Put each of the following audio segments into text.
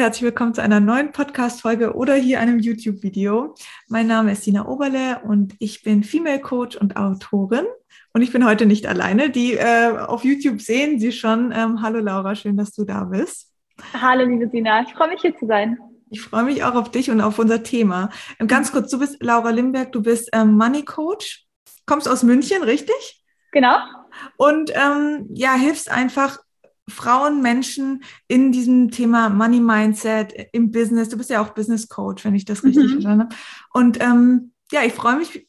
Herzlich willkommen zu einer neuen Podcast-Folge oder hier einem YouTube-Video. Mein Name ist Dina Oberle und ich bin Female Coach und Autorin. Und ich bin heute nicht alleine. Die äh, auf YouTube sehen Sie schon. Ähm, hallo Laura, schön, dass du da bist. Hallo liebe Dina, ich freue mich hier zu sein. Ich freue mich auch auf dich und auf unser Thema. Ähm, ganz kurz, du bist Laura Limberg, du bist ähm, Money Coach, kommst aus München, richtig? Genau. Und ähm, ja, hilfst einfach Frauen, Menschen in diesem Thema Money Mindset im Business. Du bist ja auch Business Coach, wenn ich das richtig mhm. verstanden habe. Und ähm, ja, ich freue mich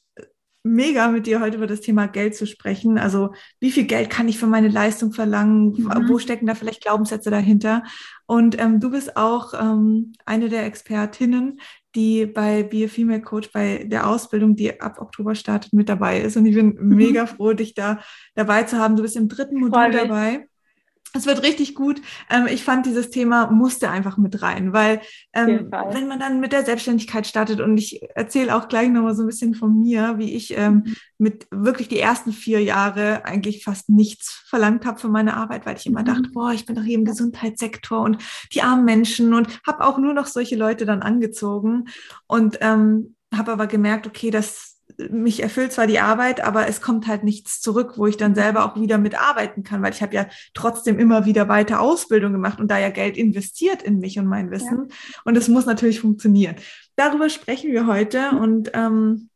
mega mit dir heute über das Thema Geld zu sprechen. Also wie viel Geld kann ich für meine Leistung verlangen? Mhm. Wo stecken da vielleicht Glaubenssätze dahinter? Und ähm, du bist auch ähm, eine der Expertinnen, die bei Be a Female Coach bei der Ausbildung, die ab Oktober startet, mit dabei ist. Und ich bin mhm. mega froh, dich da dabei zu haben. Du bist im dritten Modul dabei es wird richtig gut. Ähm, ich fand, dieses Thema musste einfach mit rein, weil ähm, wenn man dann mit der Selbstständigkeit startet und ich erzähle auch gleich nochmal so ein bisschen von mir, wie ich ähm, mhm. mit wirklich die ersten vier Jahre eigentlich fast nichts verlangt habe für meine Arbeit, weil ich immer mhm. dachte, boah, ich bin doch hier im Gesundheitssektor und die armen Menschen und habe auch nur noch solche Leute dann angezogen und ähm, habe aber gemerkt, okay, das mich erfüllt zwar die Arbeit, aber es kommt halt nichts zurück, wo ich dann selber auch wieder mitarbeiten kann, weil ich habe ja trotzdem immer wieder weiter Ausbildung gemacht und da ja Geld investiert in mich und mein Wissen. Ja. Und es muss natürlich funktionieren. Darüber sprechen wir heute und ähm,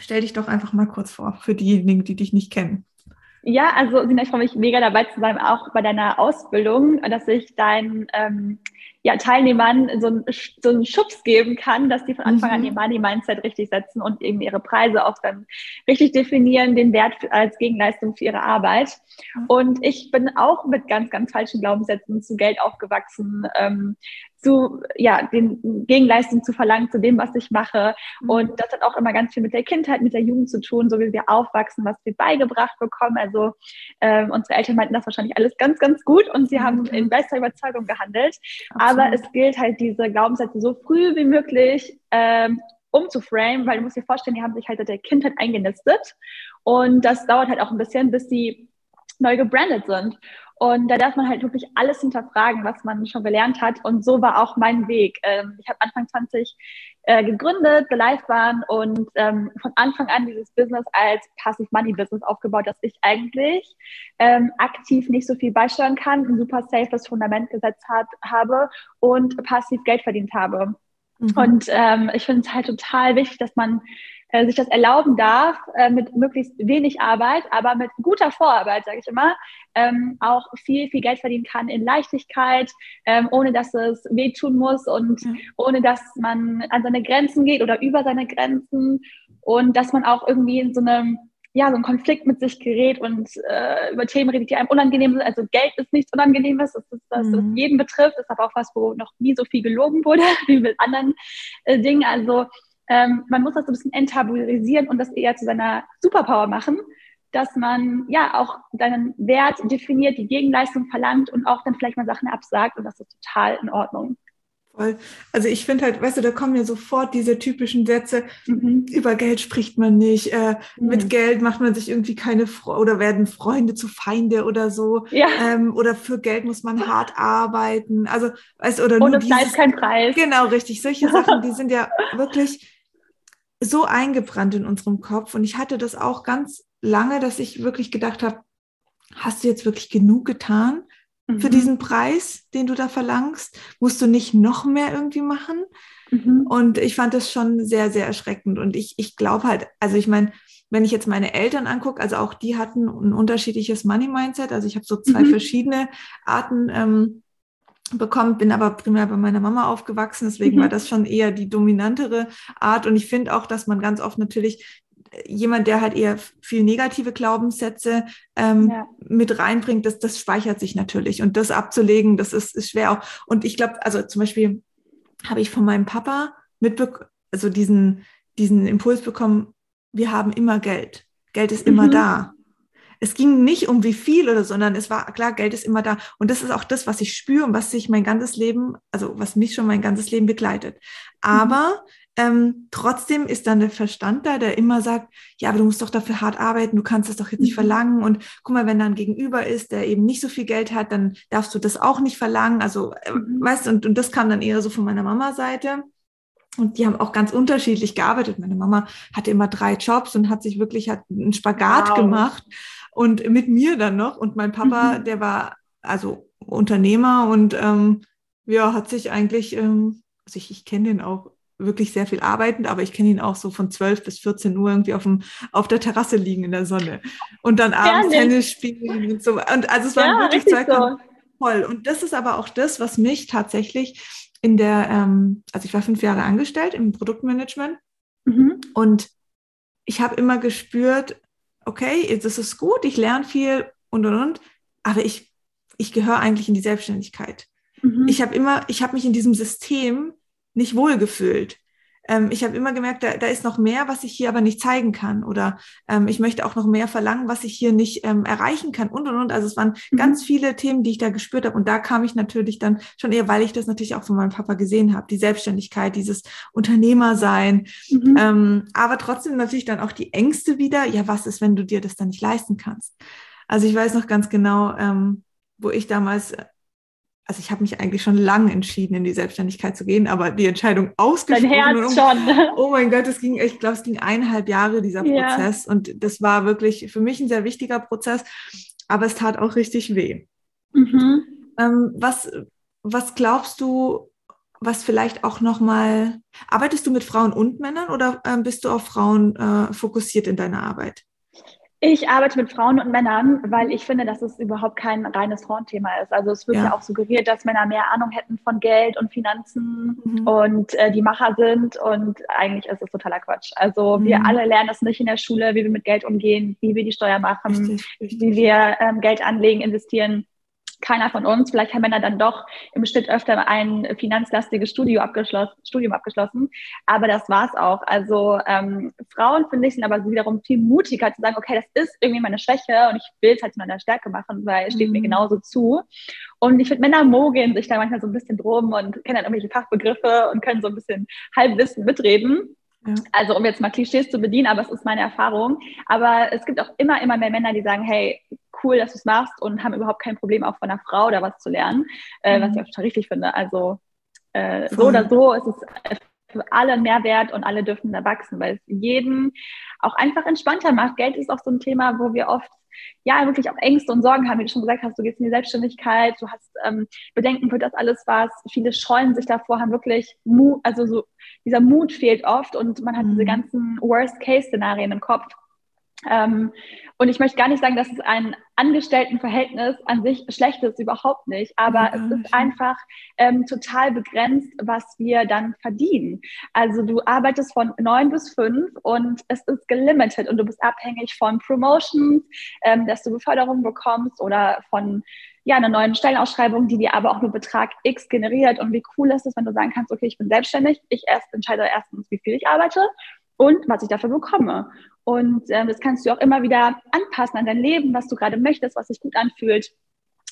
stell dich doch einfach mal kurz vor für diejenigen, die dich nicht kennen. Ja, also Sina, ich freue mich mega dabei zu sein, auch bei deiner Ausbildung, dass ich dein ähm, ja, Teilnehmern so, ein, so einen Schubs geben kann, dass die von Anfang mhm. an ihr Money-Mindset richtig setzen und eben ihre Preise auch dann richtig definieren, den Wert als Gegenleistung für ihre Arbeit. Mhm. Und ich bin auch mit ganz, ganz falschen Glaubenssätzen zu Geld aufgewachsen, ähm, zu, ja, den Gegenleistung zu verlangen zu dem, was ich mache. Mhm. Und das hat auch immer ganz viel mit der Kindheit, mit der Jugend zu tun, so wie wir aufwachsen, was wir beigebracht bekommen. Also ähm, unsere Eltern meinten das wahrscheinlich alles ganz, ganz gut und sie haben in bester Überzeugung gehandelt. Absolut. Aber es gilt halt, diese Glaubenssätze so früh wie möglich ähm, umzuframen, weil du musst dir vorstellen, die haben sich halt seit der Kindheit eingenistet. Und das dauert halt auch ein bisschen, bis sie neu gebrandet sind. Und da darf man halt wirklich alles hinterfragen, was man schon gelernt hat. Und so war auch mein Weg. Ähm, ich habe Anfang 20 äh, gegründet, The Life Bahn und ähm, von Anfang an dieses Business als Passive Money Business aufgebaut, dass ich eigentlich ähm, aktiv nicht so viel beisteuern kann, ein super safes Fundament gesetzt hat, habe und passiv Geld verdient habe. Mhm. Und ich finde es halt total wichtig, dass man äh, sich das erlauben darf, äh, mit möglichst wenig Arbeit, aber mit guter Vorarbeit, sage ich immer, ähm, auch viel, viel Geld verdienen kann in Leichtigkeit, ähm, ohne dass es wehtun muss und mhm. ohne dass man an seine Grenzen geht oder über seine Grenzen und dass man auch irgendwie in so einem ja, so ein Konflikt mit sich gerät und äh, über Themen redet, die einem unangenehm sind. Also Geld ist nichts Unangenehmes, das ist, das mhm. jeden betrifft, das ist aber auch was, wo noch nie so viel gelogen wurde wie mit anderen äh, Dingen. Also ähm, man muss das so ein bisschen enttabuisieren und das eher zu seiner Superpower machen, dass man ja auch seinen Wert definiert, die Gegenleistung verlangt und auch dann vielleicht mal Sachen absagt und das ist total in Ordnung. Voll. Also ich finde halt, weißt du, da kommen ja sofort diese typischen Sätze, mhm. über Geld spricht man nicht, äh, mhm. mit Geld macht man sich irgendwie keine Fre oder werden Freunde zu Feinde oder so. Ja. Ähm, oder für Geld muss man hart arbeiten. Also, weißt du, oder Ohne nur dieses, kein Preis. Genau, richtig. Solche Sachen, die sind ja wirklich so eingebrannt in unserem Kopf. Und ich hatte das auch ganz lange, dass ich wirklich gedacht habe, hast du jetzt wirklich genug getan mhm. für diesen Preis, den du da verlangst? Musst du nicht noch mehr irgendwie machen? Mhm. Und ich fand das schon sehr, sehr erschreckend. Und ich, ich glaube halt, also ich meine, wenn ich jetzt meine Eltern angucke, also auch die hatten ein unterschiedliches Money-Mindset. Also ich habe so zwei mhm. verschiedene Arten ähm, bekommen, bin aber primär bei meiner Mama aufgewachsen, deswegen mhm. war das schon eher die dominantere Art. Und ich finde auch, dass man ganz oft natürlich jemand, der halt eher viel negative Glaubenssätze ähm, ja. mit reinbringt, das, das speichert sich natürlich. Und das abzulegen, das ist, ist schwer auch. Und ich glaube, also zum Beispiel habe ich von meinem Papa mitbekommen, also diesen, diesen Impuls bekommen, wir haben immer Geld. Geld ist immer mhm. da es ging nicht um wie viel oder, sondern es war klar, Geld ist immer da. Und das ist auch das, was ich spüre und was sich mein ganzes Leben, also was mich schon mein ganzes Leben begleitet. Aber ähm, trotzdem ist dann der Verstand da, der immer sagt, ja, aber du musst doch dafür hart arbeiten, du kannst es doch jetzt nicht mhm. verlangen. Und guck mal, wenn da ein Gegenüber ist, der eben nicht so viel Geld hat, dann darfst du das auch nicht verlangen. Also, äh, mhm. weißt du, und, und das kam dann eher so von meiner Mama-Seite. Und die haben auch ganz unterschiedlich gearbeitet. Meine Mama hatte immer drei Jobs und hat sich wirklich hat einen Spagat wow. gemacht. Und mit mir dann noch. Und mein Papa, mhm. der war also Unternehmer und ähm, ja, hat sich eigentlich, ähm, also ich, ich kenne den auch wirklich sehr viel arbeitend, aber ich kenne ihn auch so von 12 bis 14 Uhr irgendwie auf, dem, auf der Terrasse liegen in der Sonne und dann abends Tennis spielen und so. Und also es waren ja, wirklich zwei so. voll. Und das ist aber auch das, was mich tatsächlich in der, ähm, also ich war fünf Jahre angestellt im Produktmanagement mhm. und ich habe immer gespürt, okay, das ist gut, ich lerne viel und und und, aber ich, ich gehöre eigentlich in die Selbstständigkeit. Mhm. Ich habe immer, ich habe mich in diesem System nicht wohlgefühlt. Ähm, ich habe immer gemerkt, da, da ist noch mehr, was ich hier aber nicht zeigen kann. Oder ähm, ich möchte auch noch mehr verlangen, was ich hier nicht ähm, erreichen kann und und und. Also es waren mhm. ganz viele Themen, die ich da gespürt habe. Und da kam ich natürlich dann schon eher, weil ich das natürlich auch von meinem Papa gesehen habe, die Selbstständigkeit, dieses Unternehmersein. Mhm. Ähm, aber trotzdem natürlich dann auch die Ängste wieder. Ja, was ist, wenn du dir das dann nicht leisten kannst? Also ich weiß noch ganz genau, ähm, wo ich damals also ich habe mich eigentlich schon lange entschieden, in die Selbstständigkeit zu gehen, aber die Entscheidung ausgesprochen. Dein Herz schon. Oh mein Gott, es ging, ich glaube, es ging eineinhalb Jahre dieser ja. Prozess und das war wirklich für mich ein sehr wichtiger Prozess, aber es tat auch richtig weh. Mhm. Ähm, was, was glaubst du, was vielleicht auch nochmal, arbeitest du mit Frauen und Männern oder ähm, bist du auf Frauen äh, fokussiert in deiner Arbeit? Ich arbeite mit Frauen und Männern, weil ich finde, dass es überhaupt kein reines Frauenthema ist. Also es wird ja. ja auch suggeriert, dass Männer mehr Ahnung hätten von Geld und Finanzen mhm. und äh, die Macher sind. Und eigentlich ist es totaler Quatsch. Also mhm. wir alle lernen das nicht in der Schule, wie wir mit Geld umgehen, wie wir die Steuer machen, richtig, richtig. wie wir ähm, Geld anlegen, investieren keiner von uns, vielleicht haben Männer dann doch im Schnitt öfter ein finanzlastiges Studium abgeschlossen, Studium abgeschlossen. Aber das war's auch. Also ähm, Frauen, finde ich, sind aber wiederum viel mutiger zu sagen, okay, das ist irgendwie meine Schwäche und ich will es halt zu meiner Stärke machen, weil es steht mhm. mir genauso zu. Und ich finde, Männer mogeln sich da manchmal so ein bisschen drum und kennen dann irgendwelche Fachbegriffe und können so ein bisschen Halbwissen mitreden. Ja. Also um jetzt mal Klischees zu bedienen, aber es ist meine Erfahrung. Aber es gibt auch immer, immer mehr Männer, die sagen, hey, cool, dass du es machst und haben überhaupt kein Problem, auch von einer Frau da was zu lernen, äh, was ich mhm. auch total richtig finde. Also äh, so oder so ist es für alle Mehrwert und alle dürfen da wachsen, weil es jeden auch einfach entspannter macht. Geld ist auch so ein Thema, wo wir oft ja wirklich auch Ängste und Sorgen haben, wie du schon gesagt hast, du gehst in die Selbstständigkeit, du hast ähm, Bedenken für das alles was, viele scheuen sich davor, haben wirklich Mut, also so dieser Mut fehlt oft und man hat mhm. diese ganzen Worst-Case-Szenarien im Kopf. Ähm, und ich möchte gar nicht sagen, dass es ein Angestelltenverhältnis an sich schlecht ist, überhaupt nicht. Aber mhm. es ist einfach ähm, total begrenzt, was wir dann verdienen. Also du arbeitest von neun bis fünf und es ist gelimited und du bist abhängig von Promotions, ähm, dass du Beförderung bekommst oder von ja, einer neuen Stellenausschreibung, die dir aber auch nur Betrag X generiert. Und wie cool ist es, wenn du sagen kannst, okay, ich bin selbstständig, ich erst entscheide erstens, wie viel ich arbeite und was ich dafür bekomme. Und ähm, das kannst du auch immer wieder anpassen an dein Leben, was du gerade möchtest, was sich gut anfühlt,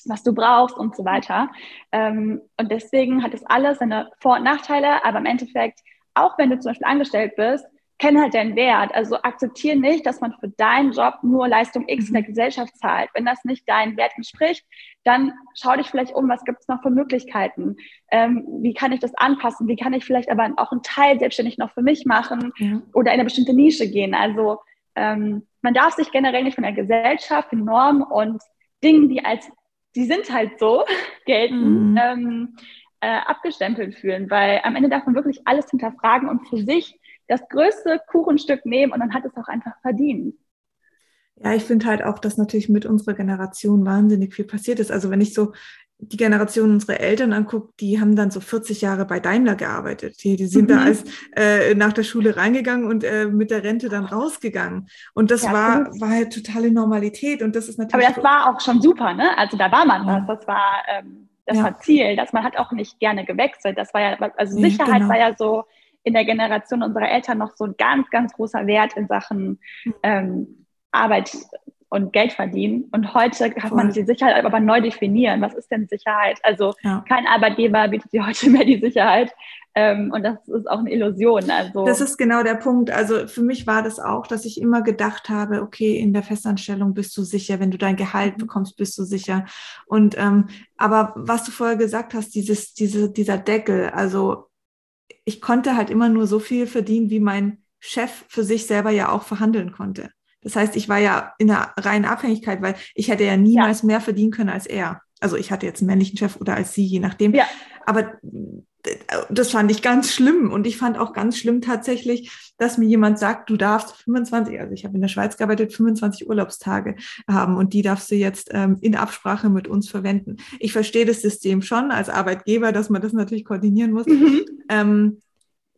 was du brauchst und so weiter. Ähm, und deswegen hat es alles seine Vor- und Nachteile, aber im Endeffekt, auch wenn du zum Beispiel angestellt bist, kenn halt deinen Wert. Also akzeptiere nicht, dass man für deinen Job nur Leistung X in der mhm. Gesellschaft zahlt. Wenn das nicht deinen Wert entspricht, dann schau dich vielleicht um, was gibt es noch für Möglichkeiten? Ähm, wie kann ich das anpassen? Wie kann ich vielleicht aber auch einen Teil selbstständig noch für mich machen ja. oder in eine bestimmte Nische gehen? Also ähm, man darf sich generell nicht von der Gesellschaft, den Normen und Dingen, die als, die sind halt so, gelten, mhm. ähm, äh, abgestempelt fühlen, weil am Ende darf man wirklich alles hinterfragen und für sich das größte Kuchenstück nehmen und dann hat es auch einfach verdient. Ja, ich finde halt auch, dass natürlich mit unserer Generation wahnsinnig viel passiert ist. Also wenn ich so die Generation unserer Eltern angucke, die haben dann so 40 Jahre bei Daimler gearbeitet. Die, die sind mhm. da als äh, nach der Schule reingegangen und äh, mit der Rente dann rausgegangen. Und das ja, war, war halt totale Normalität. Und das ist natürlich. Aber das war auch schon super, ne? Also da war man was. Das war ähm, das ja. war Ziel. Dass man hat auch nicht gerne gewechselt. Das war ja, also Sicherheit genau. war ja so in der Generation unserer Eltern noch so ein ganz, ganz großer Wert in Sachen hm. ähm, Arbeit und Geld verdienen. Und heute kann man die Sicherheit aber neu definieren. Was ist denn Sicherheit? Also ja. kein Arbeitgeber bietet dir heute mehr die Sicherheit, Ähm, und das ist auch eine Illusion. Also das ist genau der Punkt. Also für mich war das auch, dass ich immer gedacht habe, okay, in der Festanstellung bist du sicher, wenn du dein Gehalt mhm. bekommst, bist du sicher. Und ähm, aber was du vorher gesagt hast, dieses, diese, dieser Deckel, also ich konnte halt immer nur so viel verdienen, wie mein Chef für sich selber ja auch verhandeln konnte. Das heißt, ich war ja in einer reinen Abhängigkeit, weil ich hätte ja niemals ja. mehr verdienen können als er. Also ich hatte jetzt einen männlichen Chef oder als sie, je nachdem. Ja. Aber das fand ich ganz schlimm. Und ich fand auch ganz schlimm tatsächlich, dass mir jemand sagt, du darfst 25, also ich habe in der Schweiz gearbeitet, 25 Urlaubstage haben und die darfst du jetzt ähm, in Absprache mit uns verwenden. Ich verstehe das System schon als Arbeitgeber, dass man das natürlich koordinieren muss. Mhm. Ähm,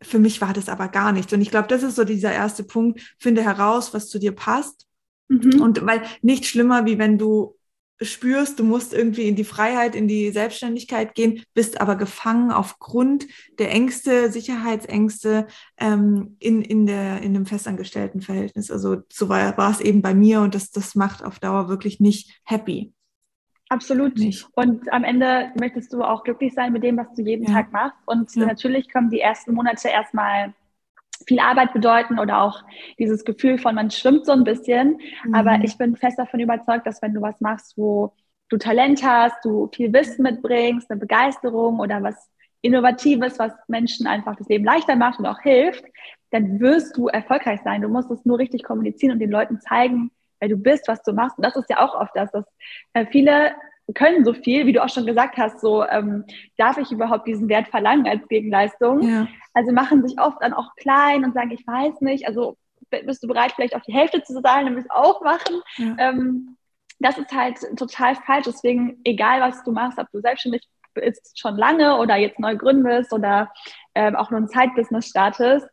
für mich war das aber gar nichts. Und ich glaube, das ist so dieser erste Punkt. Finde heraus, was zu dir passt. Mhm. Und weil nichts schlimmer, wie wenn du spürst, du musst irgendwie in die Freiheit, in die Selbstständigkeit gehen, bist aber gefangen aufgrund der Ängste, Sicherheitsängste ähm, in, in, der, in dem festangestellten Verhältnis. Also so war, war es eben bei mir und das, das macht auf Dauer wirklich nicht happy. Absolut. Nicht. Und am Ende möchtest du auch glücklich sein mit dem, was du jeden ja. Tag machst. Und ja. natürlich kommen die ersten Monate erstmal viel Arbeit bedeuten oder auch dieses Gefühl von, man schwimmt so ein bisschen. Mhm. Aber ich bin fest davon überzeugt, dass wenn du was machst, wo du Talent hast, du viel Wissen mitbringst, eine Begeisterung oder was Innovatives, was Menschen einfach das Leben leichter macht und auch hilft, dann wirst du erfolgreich sein. Du musst es nur richtig kommunizieren und den Leuten zeigen, wer du bist, was du machst. Und das ist ja auch oft das, dass äh, viele können so viel, wie du auch schon gesagt hast, so ähm, darf ich überhaupt diesen Wert verlangen als Gegenleistung. Ja. Also machen sich oft dann auch klein und sagen, ich weiß nicht, also bist du bereit, vielleicht auch die Hälfte zu zahlen, ich es auch machen. Ja. Ähm, das ist halt total falsch. Deswegen, egal was du machst, ob du selbstständig bist schon lange oder jetzt neu gründest oder ähm, auch nur ein Zeitbusiness startest,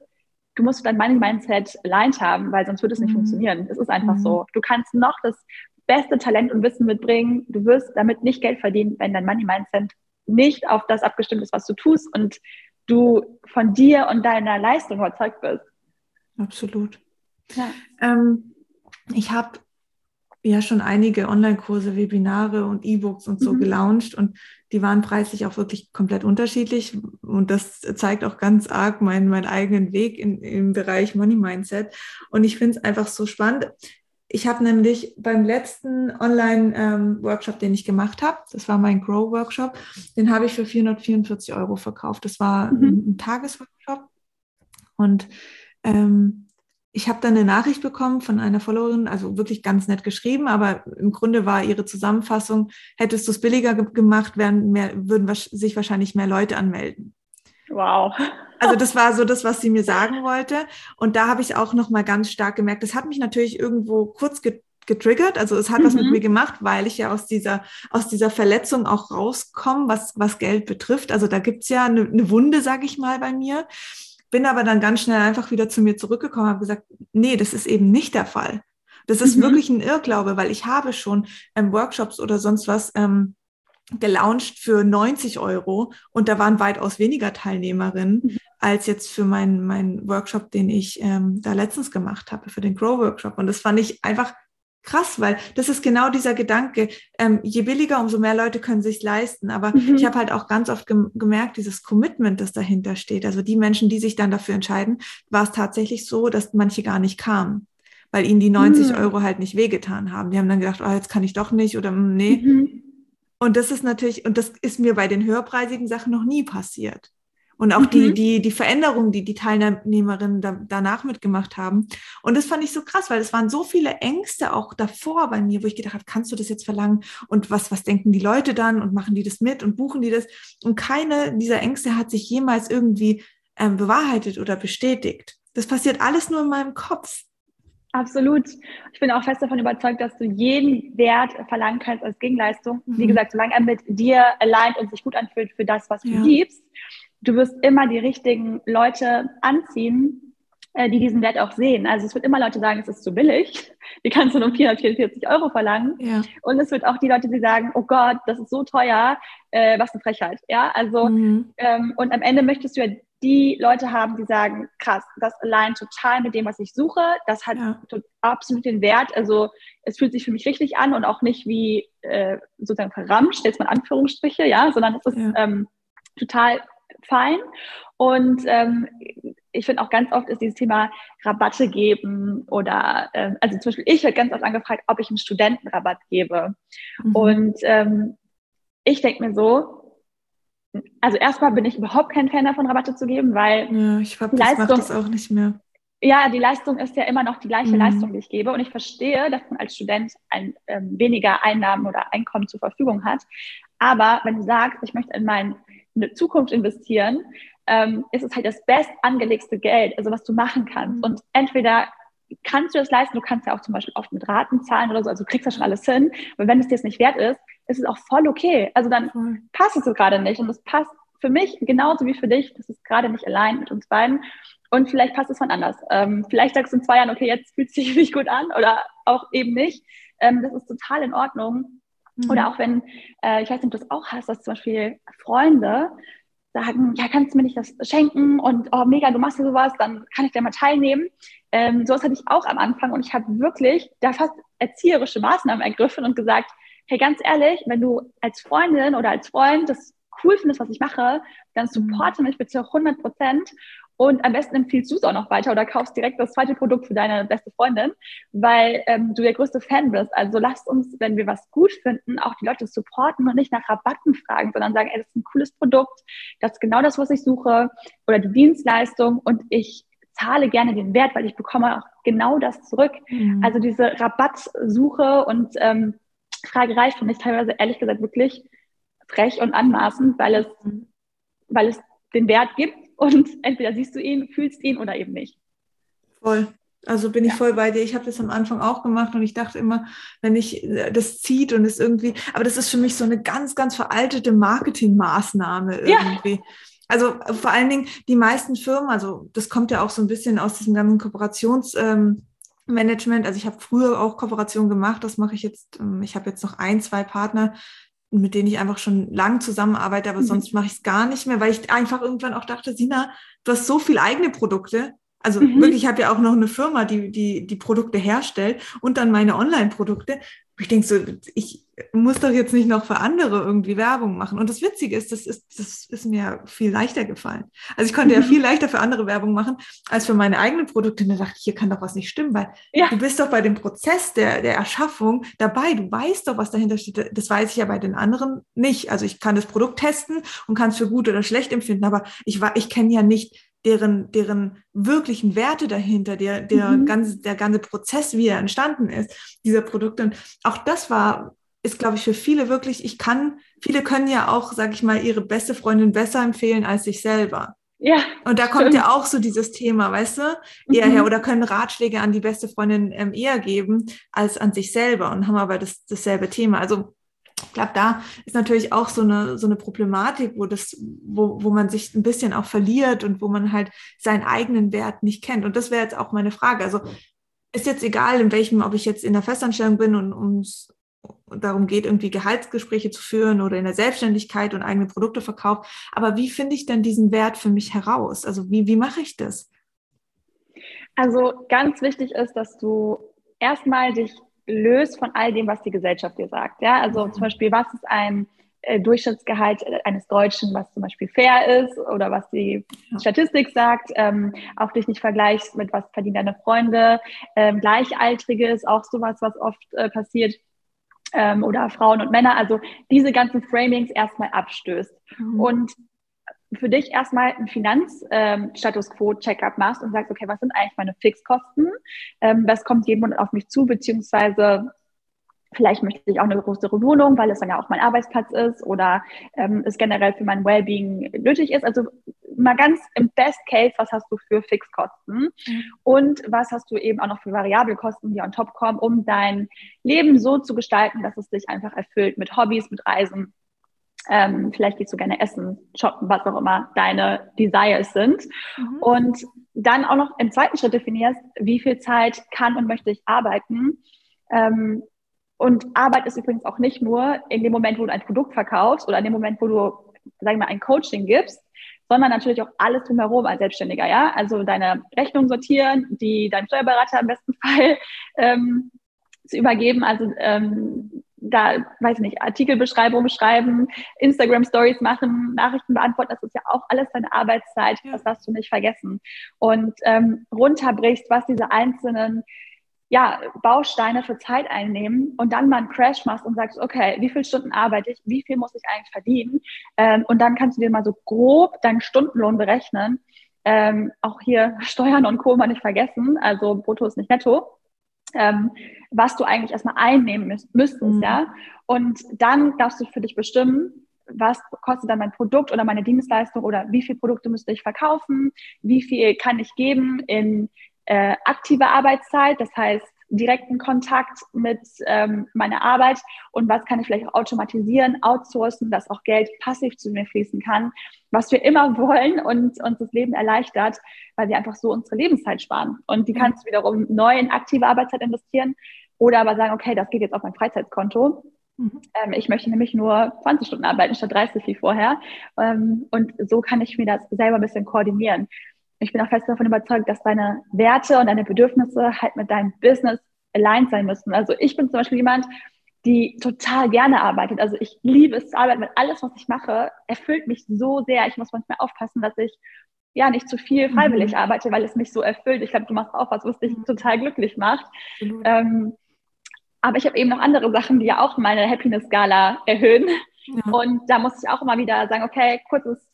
du musst dein Money Mindset aligned haben, weil sonst wird es nicht mhm. funktionieren. Es ist einfach mhm. so. Du kannst noch das beste Talent und Wissen mitbringen. Du wirst damit nicht Geld verdienen, wenn dein Money Mindset nicht auf das abgestimmt ist, was du tust und du von dir und deiner Leistung überzeugt bist. Absolut. Ja. Ähm, ich habe ja schon einige Online-Kurse, Webinare und E-Books und so mhm. gelauncht und die waren preislich auch wirklich komplett unterschiedlich und das zeigt auch ganz arg meinen, meinen eigenen Weg in, im Bereich Money Mindset und ich finde es einfach so spannend. Ich habe nämlich beim letzten Online-Workshop, ähm, den ich gemacht habe, das war mein Grow-Workshop, den habe ich für 444 Euro verkauft. Das war mhm. ein, Tagesworkshop und ähm, ich habe dann eine Nachricht bekommen von einer Followerin, also wirklich ganz nett geschrieben, aber im Grunde war ihre Zusammenfassung, hättest du es billiger ge gemacht, wären mehr, würden sich wahrscheinlich mehr Leute anmelden. Wow. Also das war so das, was sie mir sagen wollte. Und da habe ich auch nochmal ganz stark gemerkt, das hat mich natürlich irgendwo kurz getriggert. Also es hat mhm. was mit mhm. mir gemacht, weil ich ja aus dieser, aus dieser Verletzung auch rauskomme, was, was Geld betrifft. Also da gibt's ja eine, eine Wunde, sage ich mal, bei mir. Bin aber dann ganz schnell einfach wieder zu mir zurückgekommen, habe gesagt, nee, das ist eben nicht der Fall. Das ist mhm. wirklich ein Irrglaube, weil ich habe schon ähm, Workshops oder sonst was ähm, gelauncht für 90 Euro und da waren weitaus weniger Teilnehmerinnen mhm. Als jetzt für meinen mein Workshop, den ich ähm, da letztens gemacht habe, für den Grow Workshop. Und das fand ich einfach krass, weil das ist genau dieser Gedanke, ähm, je billiger, umso mehr Leute können sich leisten. Aber mhm. ich habe halt auch ganz oft gem gemerkt, dieses Commitment, das dahinter steht. Also die Menschen, die sich dann dafür entscheiden, war es tatsächlich so, dass manche gar nicht kamen, weil ihnen die 90 mhm. Euro halt nicht wehgetan haben. Die haben dann gedacht, oh, jetzt kann ich doch nicht oder mm, nee. Mhm. Und das ist natürlich, und das ist mir bei den höherpreisigen Sachen noch nie passiert. Und auch mhm. die, die, die Veränderungen, die die Teilnehmerinnen da, danach mitgemacht haben. Und das fand ich so krass, weil es waren so viele Ängste auch davor bei mir, wo ich gedacht habe, kannst du das jetzt verlangen? Und was, was denken die Leute dann? Und machen die das mit und buchen die das? Und keine dieser Ängste hat sich jemals irgendwie ähm, bewahrheitet oder bestätigt. Das passiert alles nur in meinem Kopf. Absolut. Ich bin auch fest davon überzeugt, dass du jeden Wert verlangen kannst als Gegenleistung. Mhm. Wie gesagt, solange er mit dir allein und sich gut anfühlt für das, was du ja. gibst du wirst immer die richtigen Leute anziehen, äh, die diesen Wert auch sehen. Also es wird immer Leute sagen, es ist zu billig. Die kannst du nur 444 Euro verlangen. Ja. Und es wird auch die Leute, die sagen, oh Gott, das ist so teuer, äh, was eine Frechheit. Ja, also mhm. ähm, und am Ende möchtest du ja die Leute haben, die sagen, krass, das allein total mit dem, was ich suche, das hat ja. absolut den Wert. Also es fühlt sich für mich richtig an und auch nicht wie äh, sozusagen verramscht, jetzt mal Anführungsstriche, ja, sondern es ist ja. ähm, total fein. Und ähm, ich finde auch ganz oft ist dieses Thema Rabatte geben oder, ähm, also zum Beispiel ich werde ganz oft angefragt, ob ich einen Studentenrabatt gebe. Mhm. Und ähm, ich denke mir so, also erstmal bin ich überhaupt kein Fan davon, Rabatte zu geben, weil ja, ich glaube, das macht das auch nicht mehr. Ja, die Leistung ist ja immer noch die gleiche mhm. Leistung, die ich gebe. Und ich verstehe, dass man als Student ein, ähm, weniger Einnahmen oder Einkommen zur Verfügung hat. Aber wenn du sagst, ich möchte in meine Zukunft investieren, ähm, ist es halt das best angelegte Geld, also was du machen kannst. Mhm. Und entweder kannst du das leisten, du kannst ja auch zum Beispiel oft mit Raten zahlen oder so, also du kriegst ja schon alles hin. Aber wenn es dir jetzt nicht wert ist, ist es auch voll okay. Also dann mhm. passt es so gerade nicht. Und es passt für mich genauso wie für dich. Das ist gerade nicht allein mit uns beiden. Und vielleicht passt es von anders. Ähm, vielleicht sagst du in zwei Jahren, okay, jetzt fühlt es sich nicht gut an oder auch eben nicht. Ähm, das ist total in Ordnung. Mhm. Oder auch wenn, äh, ich weiß nicht, ob du das auch hast, dass zum Beispiel Freunde sagen, ja, kannst du mir nicht das schenken und oh, mega, du machst ja sowas, dann kann ich da mal teilnehmen. Ähm, sowas hatte ich auch am Anfang und ich habe wirklich da fast erzieherische Maßnahmen ergriffen und gesagt, hey, ganz ehrlich, wenn du als Freundin oder als Freund das cool findest, was ich mache, dann mhm. supporte mich bitte 100 Prozent und am besten empfiehlst du es auch noch weiter oder kaufst direkt das zweite Produkt für deine beste Freundin, weil ähm, du der größte Fan bist. Also lasst uns, wenn wir was gut finden, auch die Leute supporten und nicht nach Rabatten fragen, sondern sagen, ey, das ist ein cooles Produkt, das ist genau das, was ich suche oder die Dienstleistung und ich zahle gerne den Wert, weil ich bekomme auch genau das zurück. Mhm. Also diese Rabattsuche und ähm, Fragerei finde ich teilweise ehrlich gesagt wirklich frech und anmaßend, weil es, mhm. weil es den Wert gibt und entweder siehst du ihn, fühlst ihn oder eben nicht. Voll. Also bin ich ja. voll bei dir. Ich habe das am Anfang auch gemacht und ich dachte immer, wenn ich äh, das zieht und es irgendwie, aber das ist für mich so eine ganz, ganz veraltete Marketingmaßnahme irgendwie. Ja. Also vor allen Dingen die meisten Firmen, also das kommt ja auch so ein bisschen aus diesem ganzen Kooperationsmanagement. Ähm, also ich habe früher auch Kooperation gemacht, das mache ich jetzt, ähm, ich habe jetzt noch ein, zwei Partner, mit denen ich einfach schon lang zusammenarbeite, aber mhm. sonst mache ich es gar nicht mehr, weil ich einfach irgendwann auch dachte, Sina, du hast so viele eigene Produkte. Also mhm. wirklich, ich habe ja auch noch eine Firma, die, die die Produkte herstellt und dann meine Online-Produkte. Ich denke so, ich muss doch jetzt nicht noch für andere irgendwie Werbung machen. Und das Witzige ist, das ist, das ist mir viel leichter gefallen. Also ich konnte ja viel leichter für andere Werbung machen als für meine eigenen Produkte. Und da dachte ich, hier kann doch was nicht stimmen, weil ja. du bist doch bei dem Prozess der, der Erschaffung dabei. Du weißt doch, was dahinter steht. Das weiß ich ja bei den anderen nicht. Also ich kann das Produkt testen und kann es für gut oder schlecht empfinden, aber ich, ich kenne ja nicht deren, deren wirklichen Werte dahinter, der, der, mhm. ganze, der ganze Prozess, wie er entstanden ist, dieser Produkte. Und auch das war, ist, glaube ich, für viele wirklich, ich kann, viele können ja auch, sage ich mal, ihre beste Freundin besser empfehlen als sich selber. Ja. Und da kommt ja auch so dieses Thema, weißt du, eher mhm. her, oder können Ratschläge an die beste Freundin ähm, eher geben als an sich selber und haben aber das, dasselbe Thema. Also ich glaube, da ist natürlich auch so eine, so eine Problematik, wo, das, wo, wo man sich ein bisschen auch verliert und wo man halt seinen eigenen Wert nicht kennt. Und das wäre jetzt auch meine Frage. Also ist jetzt egal, in welchem, ob ich jetzt in der Festanstellung bin und ums darum geht, irgendwie Gehaltsgespräche zu führen oder in der Selbstständigkeit und eigene Produkte verkauft. Aber wie finde ich denn diesen Wert für mich heraus? Also wie, wie mache ich das? Also ganz wichtig ist, dass du erstmal dich löst von all dem, was die Gesellschaft dir sagt. Ja, also mhm. zum Beispiel, was ist ein äh, Durchschnittsgehalt eines Deutschen, was zum Beispiel fair ist oder was die Statistik sagt, ähm, auch dich nicht vergleichst mit was verdienen deine Freunde, ähm, Gleichaltrige ist auch sowas, was oft äh, passiert ähm, oder Frauen und Männer, also diese ganzen Framings erstmal abstößt. Mhm. Und für dich erstmal einen Finanzstatus ähm, Quo-Checkup machst und sagst, okay, was sind eigentlich meine Fixkosten? Ähm, was kommt jeden Monat auf mich zu, beziehungsweise vielleicht möchte ich auch eine größere Wohnung, weil es dann ja auch mein Arbeitsplatz ist oder ähm, es generell für mein Wellbeing nötig ist. Also mal ganz im Best Case, was hast du für Fixkosten mhm. und was hast du eben auch noch für Variabelkosten, die on top kommen, um dein Leben so zu gestalten, dass es dich einfach erfüllt mit Hobbys, mit Reisen ähm, vielleicht gehst du gerne essen, shoppen, was auch immer deine Desires sind. Mhm. Und dann auch noch im zweiten Schritt definierst, wie viel Zeit kann und möchte ich arbeiten. Ähm, und Arbeit ist übrigens auch nicht nur in dem Moment, wo du ein Produkt verkaufst oder in dem Moment, wo du, sagen wir mal, ein Coaching gibst, sondern natürlich auch alles drumherum als Selbstständiger, ja. Also deine Rechnung sortieren, die deinem Steuerberater im besten Fall ähm, zu übergeben, also ähm, da, weiß ich nicht, Artikelbeschreibungen schreiben, Instagram-Stories machen, Nachrichten beantworten, das ist ja auch alles deine Arbeitszeit, das darfst du nicht vergessen. Und ähm, runterbrichst, was diese einzelnen ja, Bausteine für Zeit einnehmen und dann mal einen Crash machst und sagst, okay, wie viele Stunden arbeite ich, wie viel muss ich eigentlich verdienen? Ähm, und dann kannst du dir mal so grob deinen Stundenlohn berechnen. Ähm, auch hier Steuern und Co. mal nicht vergessen, also brutto ist nicht netto. Ähm, was du eigentlich erstmal einnehmen müsst, müsstest, mhm. ja. Und dann darfst du für dich bestimmen, was kostet dann mein Produkt oder meine Dienstleistung oder wie viele Produkte müsste ich verkaufen, wie viel kann ich geben in äh, aktive Arbeitszeit, das heißt direkten Kontakt mit ähm, meiner Arbeit und was kann ich vielleicht auch automatisieren, outsourcen, dass auch Geld passiv zu mir fließen kann, was wir immer wollen und uns das Leben erleichtert, weil wir einfach so unsere Lebenszeit sparen. Und die mhm. kannst du wiederum neu in aktive Arbeitszeit investieren oder aber sagen, okay, das geht jetzt auf mein Freizeitkonto. Mhm. Ähm, ich möchte nämlich nur 20 Stunden arbeiten statt 30 wie vorher. Ähm, und so kann ich mir das selber ein bisschen koordinieren ich bin auch fest davon überzeugt, dass deine Werte und deine Bedürfnisse halt mit deinem Business aligned sein müssen. Also ich bin zum Beispiel jemand, die total gerne arbeitet. Also ich liebe es zu arbeiten, weil alles, was ich mache, erfüllt mich so sehr. Ich muss manchmal aufpassen, dass ich ja nicht zu viel freiwillig mhm. arbeite, weil es mich so erfüllt. Ich glaube, du machst auch was, was dich total glücklich macht. Ähm, aber ich habe eben noch andere Sachen, die ja auch meine Happiness-Skala erhöhen. Ja. Und da muss ich auch immer wieder sagen, okay, kurzes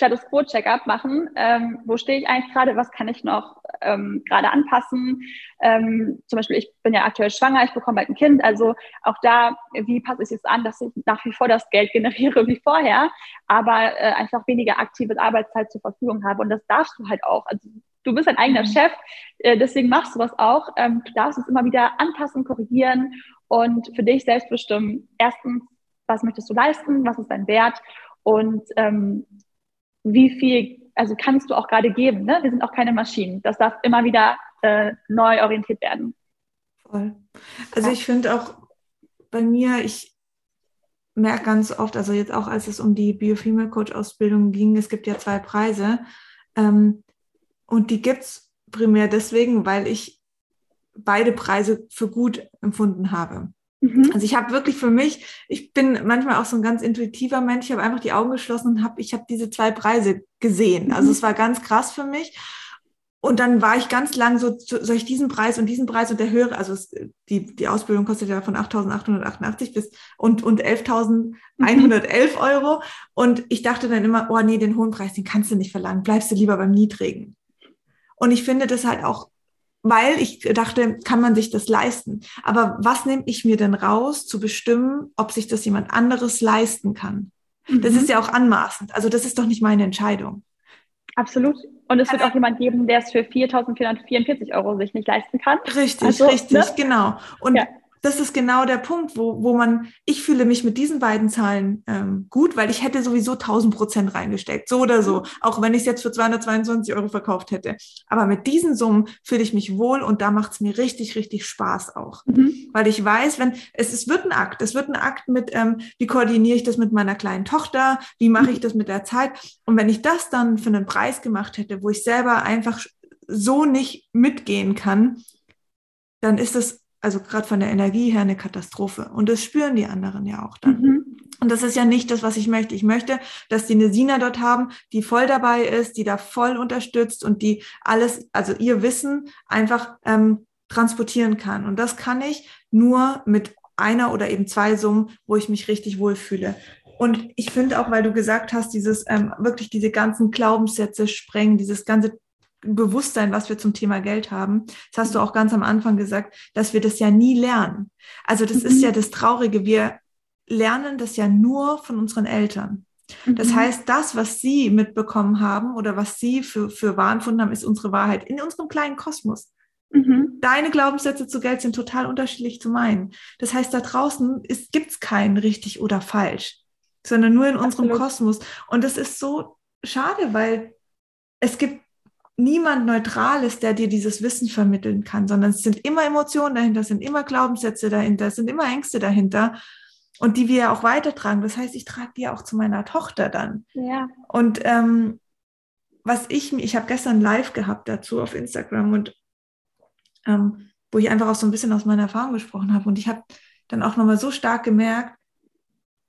Status Quo Checkup machen. Ähm, wo stehe ich eigentlich gerade? Was kann ich noch ähm, gerade anpassen? Ähm, zum Beispiel, ich bin ja aktuell schwanger, ich bekomme bald ein Kind. Also auch da, wie passe ich es an, dass ich nach wie vor das Geld generiere wie vorher, aber äh, einfach weniger aktive Arbeitszeit zur Verfügung habe. Und das darfst du halt auch. Also du bist ein eigener mhm. Chef, äh, deswegen machst du was auch. Ähm, du darfst es immer wieder anpassen, korrigieren und für dich selbst bestimmen. Erstens, was möchtest du leisten? Was ist dein Wert? Und ähm, wie viel, also kannst du auch gerade geben. Ne? Wir sind auch keine Maschinen. Das darf immer wieder äh, neu orientiert werden. Voll. Also ja. ich finde auch bei mir, ich merke ganz oft, also jetzt auch als es um die Biofemale Coach Ausbildung ging, es gibt ja zwei Preise ähm, und die gibt es primär deswegen, weil ich beide Preise für gut empfunden habe. Mhm. Also ich habe wirklich für mich, ich bin manchmal auch so ein ganz intuitiver Mensch, ich habe einfach die Augen geschlossen und habe, ich habe diese zwei Preise gesehen. Mhm. Also es war ganz krass für mich. Und dann war ich ganz lang so, soll ich diesen Preis und diesen Preis und der höhere, also es, die, die Ausbildung kostet ja von 8.888 bis und, und 11.111 mhm. Euro. Und ich dachte dann immer, oh nee, den hohen Preis, den kannst du nicht verlangen, bleibst du lieber beim niedrigen. Und ich finde das halt auch weil ich dachte, kann man sich das leisten? Aber was nehme ich mir denn raus, zu bestimmen, ob sich das jemand anderes leisten kann? Mhm. Das ist ja auch anmaßend. Also das ist doch nicht meine Entscheidung. Absolut. Und es wird auch jemand geben, der es für 4.444 Euro sich nicht leisten kann. Richtig, also, richtig, ne? genau. Und ja das ist genau der Punkt, wo, wo man, ich fühle mich mit diesen beiden Zahlen ähm, gut, weil ich hätte sowieso 1000 Prozent reingesteckt, so oder so, auch wenn ich es jetzt für 222 Euro verkauft hätte. Aber mit diesen Summen fühle ich mich wohl und da macht es mir richtig, richtig Spaß auch. Mhm. Weil ich weiß, wenn, es, es wird ein Akt, es wird ein Akt mit, ähm, wie koordiniere ich das mit meiner kleinen Tochter, wie mache ich das mit der Zeit. Und wenn ich das dann für einen Preis gemacht hätte, wo ich selber einfach so nicht mitgehen kann, dann ist es also gerade von der Energie her eine Katastrophe. Und das spüren die anderen ja auch dann. Mhm. Und das ist ja nicht das, was ich möchte. Ich möchte, dass die eine Sina dort haben, die voll dabei ist, die da voll unterstützt und die alles, also ihr Wissen einfach ähm, transportieren kann. Und das kann ich nur mit einer oder eben zwei Summen, wo ich mich richtig wohlfühle. Und ich finde auch, weil du gesagt hast, dieses ähm, wirklich diese ganzen Glaubenssätze sprengen, dieses ganze Bewusstsein, was wir zum Thema Geld haben. Das hast du auch ganz am Anfang gesagt, dass wir das ja nie lernen. Also das mhm. ist ja das Traurige. Wir lernen das ja nur von unseren Eltern. Das mhm. heißt, das, was sie mitbekommen haben oder was sie für, für wahr empfunden haben, ist unsere Wahrheit in unserem kleinen Kosmos. Mhm. Deine Glaubenssätze zu Geld sind total unterschiedlich zu meinen. Das heißt, da draußen gibt es kein richtig oder falsch, sondern nur in unserem Absolut. Kosmos. Und das ist so schade, weil es gibt niemand Neutrales, der dir dieses Wissen vermitteln kann, sondern es sind immer Emotionen dahinter, es sind immer Glaubenssätze dahinter, es sind immer Ängste dahinter und die wir ja auch weitertragen. Das heißt, ich trage die auch zu meiner Tochter dann. Ja. Und ähm, was ich, ich habe gestern live gehabt dazu auf Instagram und ähm, wo ich einfach auch so ein bisschen aus meiner Erfahrung gesprochen habe und ich habe dann auch nochmal so stark gemerkt,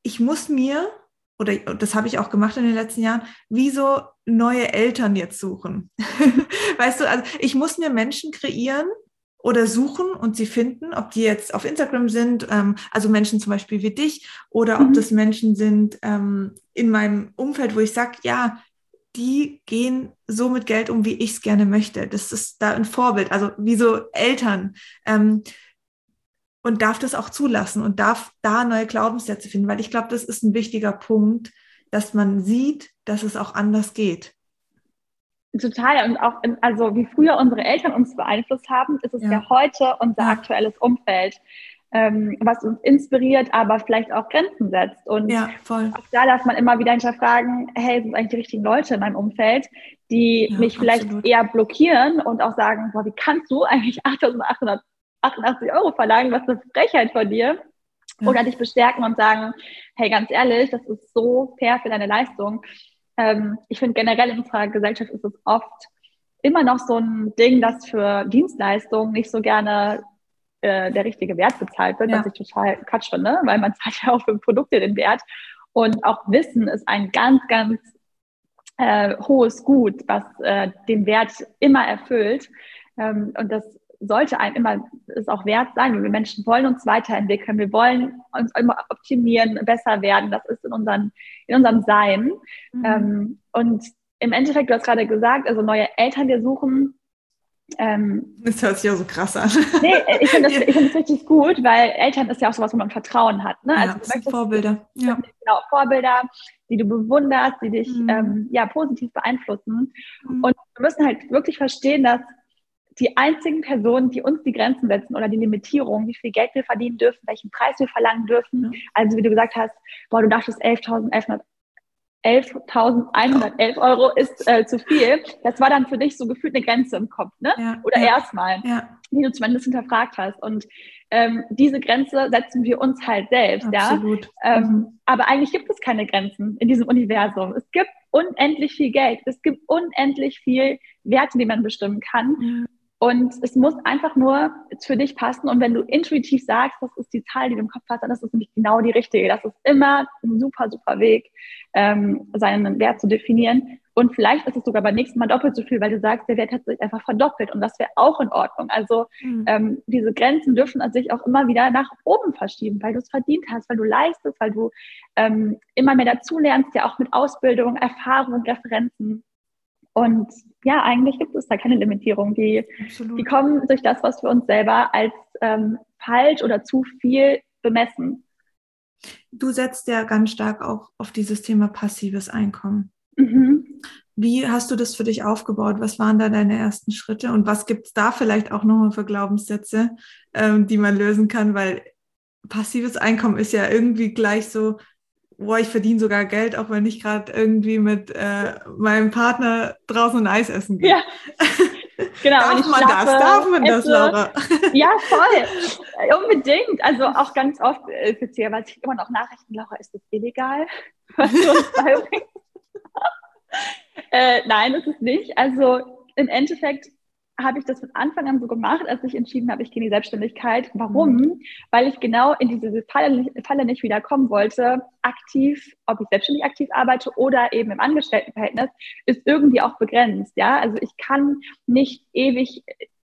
ich muss mir, oder das habe ich auch gemacht in den letzten Jahren, wie so neue Eltern jetzt suchen. weißt du, also ich muss mir Menschen kreieren, oder suchen und sie finden, ob die jetzt auf Instagram sind, ähm, also Menschen zum Beispiel wie dich, oder mhm. ob das Menschen sind ähm, in meinem Umfeld, wo ich sage, ja, die gehen so mit Geld um, wie ich es gerne möchte. Das ist da ein Vorbild, also wie so Eltern. Ähm, und darf das auch zulassen und darf da neue Glaubenssätze finden, weil ich glaube, das ist ein wichtiger Punkt, dass man sieht, dass es auch anders geht. Total. Und auch, in, also wie früher unsere Eltern uns beeinflusst haben, ist es ja, ja heute unser aktuelles Umfeld ähm, was uns inspiriert, aber vielleicht auch Grenzen setzt. Und ja, voll. auch da darf man immer wieder hinterfragen, hey, sind eigentlich die richtigen Leute in meinem Umfeld, die ja, mich vielleicht absolut. eher blockieren und auch sagen, boah, wie kannst du eigentlich 8.888 Euro verlangen, was eine Frechheit von dir? Ja. Oder dich bestärken und sagen, hey, ganz ehrlich, das ist so fair für deine Leistung. Ähm, ich finde generell in unserer Gesellschaft ist es oft immer noch so ein Ding, dass für Dienstleistungen nicht so gerne äh, der richtige Wert bezahlt wird, ja. was ich total Quatsch finde, weil man zahlt ja auch für Produkte den Wert. Und auch Wissen ist ein ganz, ganz äh, hohes Gut, was äh, den Wert immer erfüllt. Ähm, und das sollte einem immer es auch wert sein. Wir Menschen wollen uns weiterentwickeln, wir wollen uns immer optimieren, besser werden. Das ist in, unseren, in unserem Sein. Mhm. Ähm, und im Endeffekt, du hast gerade gesagt, also neue Eltern wir suchen, ähm, das hört sich ja so krass an. Nee, ich finde das, find das richtig gut, weil Eltern ist ja auch sowas, wo man Vertrauen hat. Ne? Ja, also, möchtest, Vorbilder. Ja. Genau, Vorbilder, die du bewunderst, die dich mhm. ähm, ja, positiv beeinflussen. Mhm. Und wir müssen halt wirklich verstehen, dass die einzigen Personen, die uns die Grenzen setzen oder die Limitierung, wie viel Geld wir verdienen dürfen, welchen Preis wir verlangen dürfen. Mhm. Also wie du gesagt hast, boah, du dachtest 11.100 11.111 Euro ist äh, zu viel. Das war dann für dich so gefühlt eine Grenze im Kopf, ne? Ja, Oder ja, erstmal, ja. die du zumindest hinterfragt hast. Und ähm, diese Grenze setzen wir uns halt selbst, Absolut. ja. Ähm, mhm. Aber eigentlich gibt es keine Grenzen in diesem Universum. Es gibt unendlich viel Geld. Es gibt unendlich viel Werte, die man bestimmen kann. Mhm. Und es muss einfach nur für dich passen. Und wenn du intuitiv sagst, das ist die Zahl, die du im Kopf hast, dann ist es nämlich genau die richtige. Das ist immer ein super, super Weg, ähm, seinen Wert zu definieren. Und vielleicht ist es sogar beim nächsten Mal doppelt so viel, weil du sagst, der Wert hat sich einfach verdoppelt. Und das wäre auch in Ordnung. Also mhm. ähm, diese Grenzen dürfen sich auch immer wieder nach oben verschieben, weil du es verdient hast, weil du leistest, weil du ähm, immer mehr dazulernst, ja auch mit Ausbildung, Erfahrung und Referenzen. Und ja, eigentlich gibt es da keine Limitierung. Die, die kommen durch das, was wir uns selber als ähm, falsch oder zu viel bemessen. Du setzt ja ganz stark auch auf dieses Thema passives Einkommen. Mhm. Wie hast du das für dich aufgebaut? Was waren da deine ersten Schritte? Und was gibt es da vielleicht auch nochmal für Glaubenssätze, ähm, die man lösen kann? Weil passives Einkommen ist ja irgendwie gleich so, boah, ich verdiene sogar Geld, auch wenn ich gerade irgendwie mit äh, meinem Partner draußen ein Eis essen gehe. Ja. Genau, darf man schlafe, das? Darf man esse. das, Laura? Ja, voll. Unbedingt. Also auch ganz oft äh, speziell, weil ich immer noch Nachrichten, Laura, ist das illegal? Was du uns äh, nein, ist es nicht. Also im Endeffekt habe ich das von Anfang an so gemacht, als ich entschieden habe, ich gehe in die Selbstständigkeit. Warum? Mhm. Weil ich genau in diese Falle, Falle nicht wieder kommen wollte. Aktiv, ob ich selbstständig aktiv arbeite oder eben im Angestelltenverhältnis, ist irgendwie auch begrenzt. Ja, also ich kann nicht ewig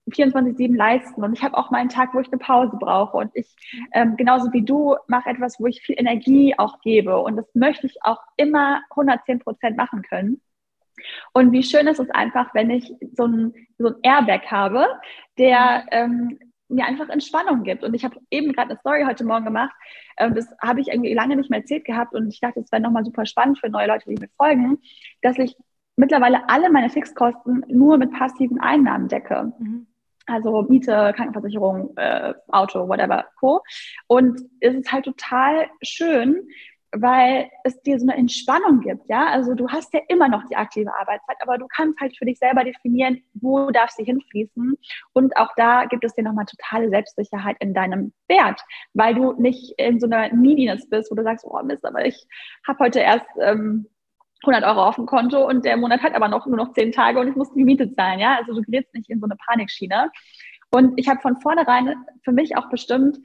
24-7 leisten und ich habe auch mal einen Tag, wo ich eine Pause brauche und ich, ähm, genauso wie du, mache etwas, wo ich viel Energie auch gebe und das möchte ich auch immer 110 Prozent machen können. Und wie schön ist es einfach, wenn ich so ein, so ein Airbag habe, der ähm, mir einfach Entspannung gibt. Und ich habe eben gerade eine Story heute Morgen gemacht. Ähm, das habe ich irgendwie lange nicht mehr erzählt gehabt. Und ich dachte, es wäre nochmal super spannend für neue Leute, die mir folgen, dass ich mittlerweile alle meine Fixkosten nur mit passiven Einnahmen decke. Mhm. Also Miete, Krankenversicherung, äh, Auto, whatever, Co. Und es ist halt total schön, weil es dir so eine Entspannung gibt, ja. Also du hast ja immer noch die aktive Arbeitszeit, aber du kannst halt für dich selber definieren, wo darf sie hinfließen. Und auch da gibt es dir nochmal totale Selbstsicherheit in deinem Wert, weil du nicht in so einer Neediness bist, wo du sagst, oh Mist, aber ich habe heute erst ähm, 100 Euro auf dem Konto und der Monat hat aber noch nur noch 10 Tage und ich muss die Miete zahlen, ja. Also du gerätst nicht in so eine Panikschiene. Und ich habe von vornherein für mich auch bestimmt,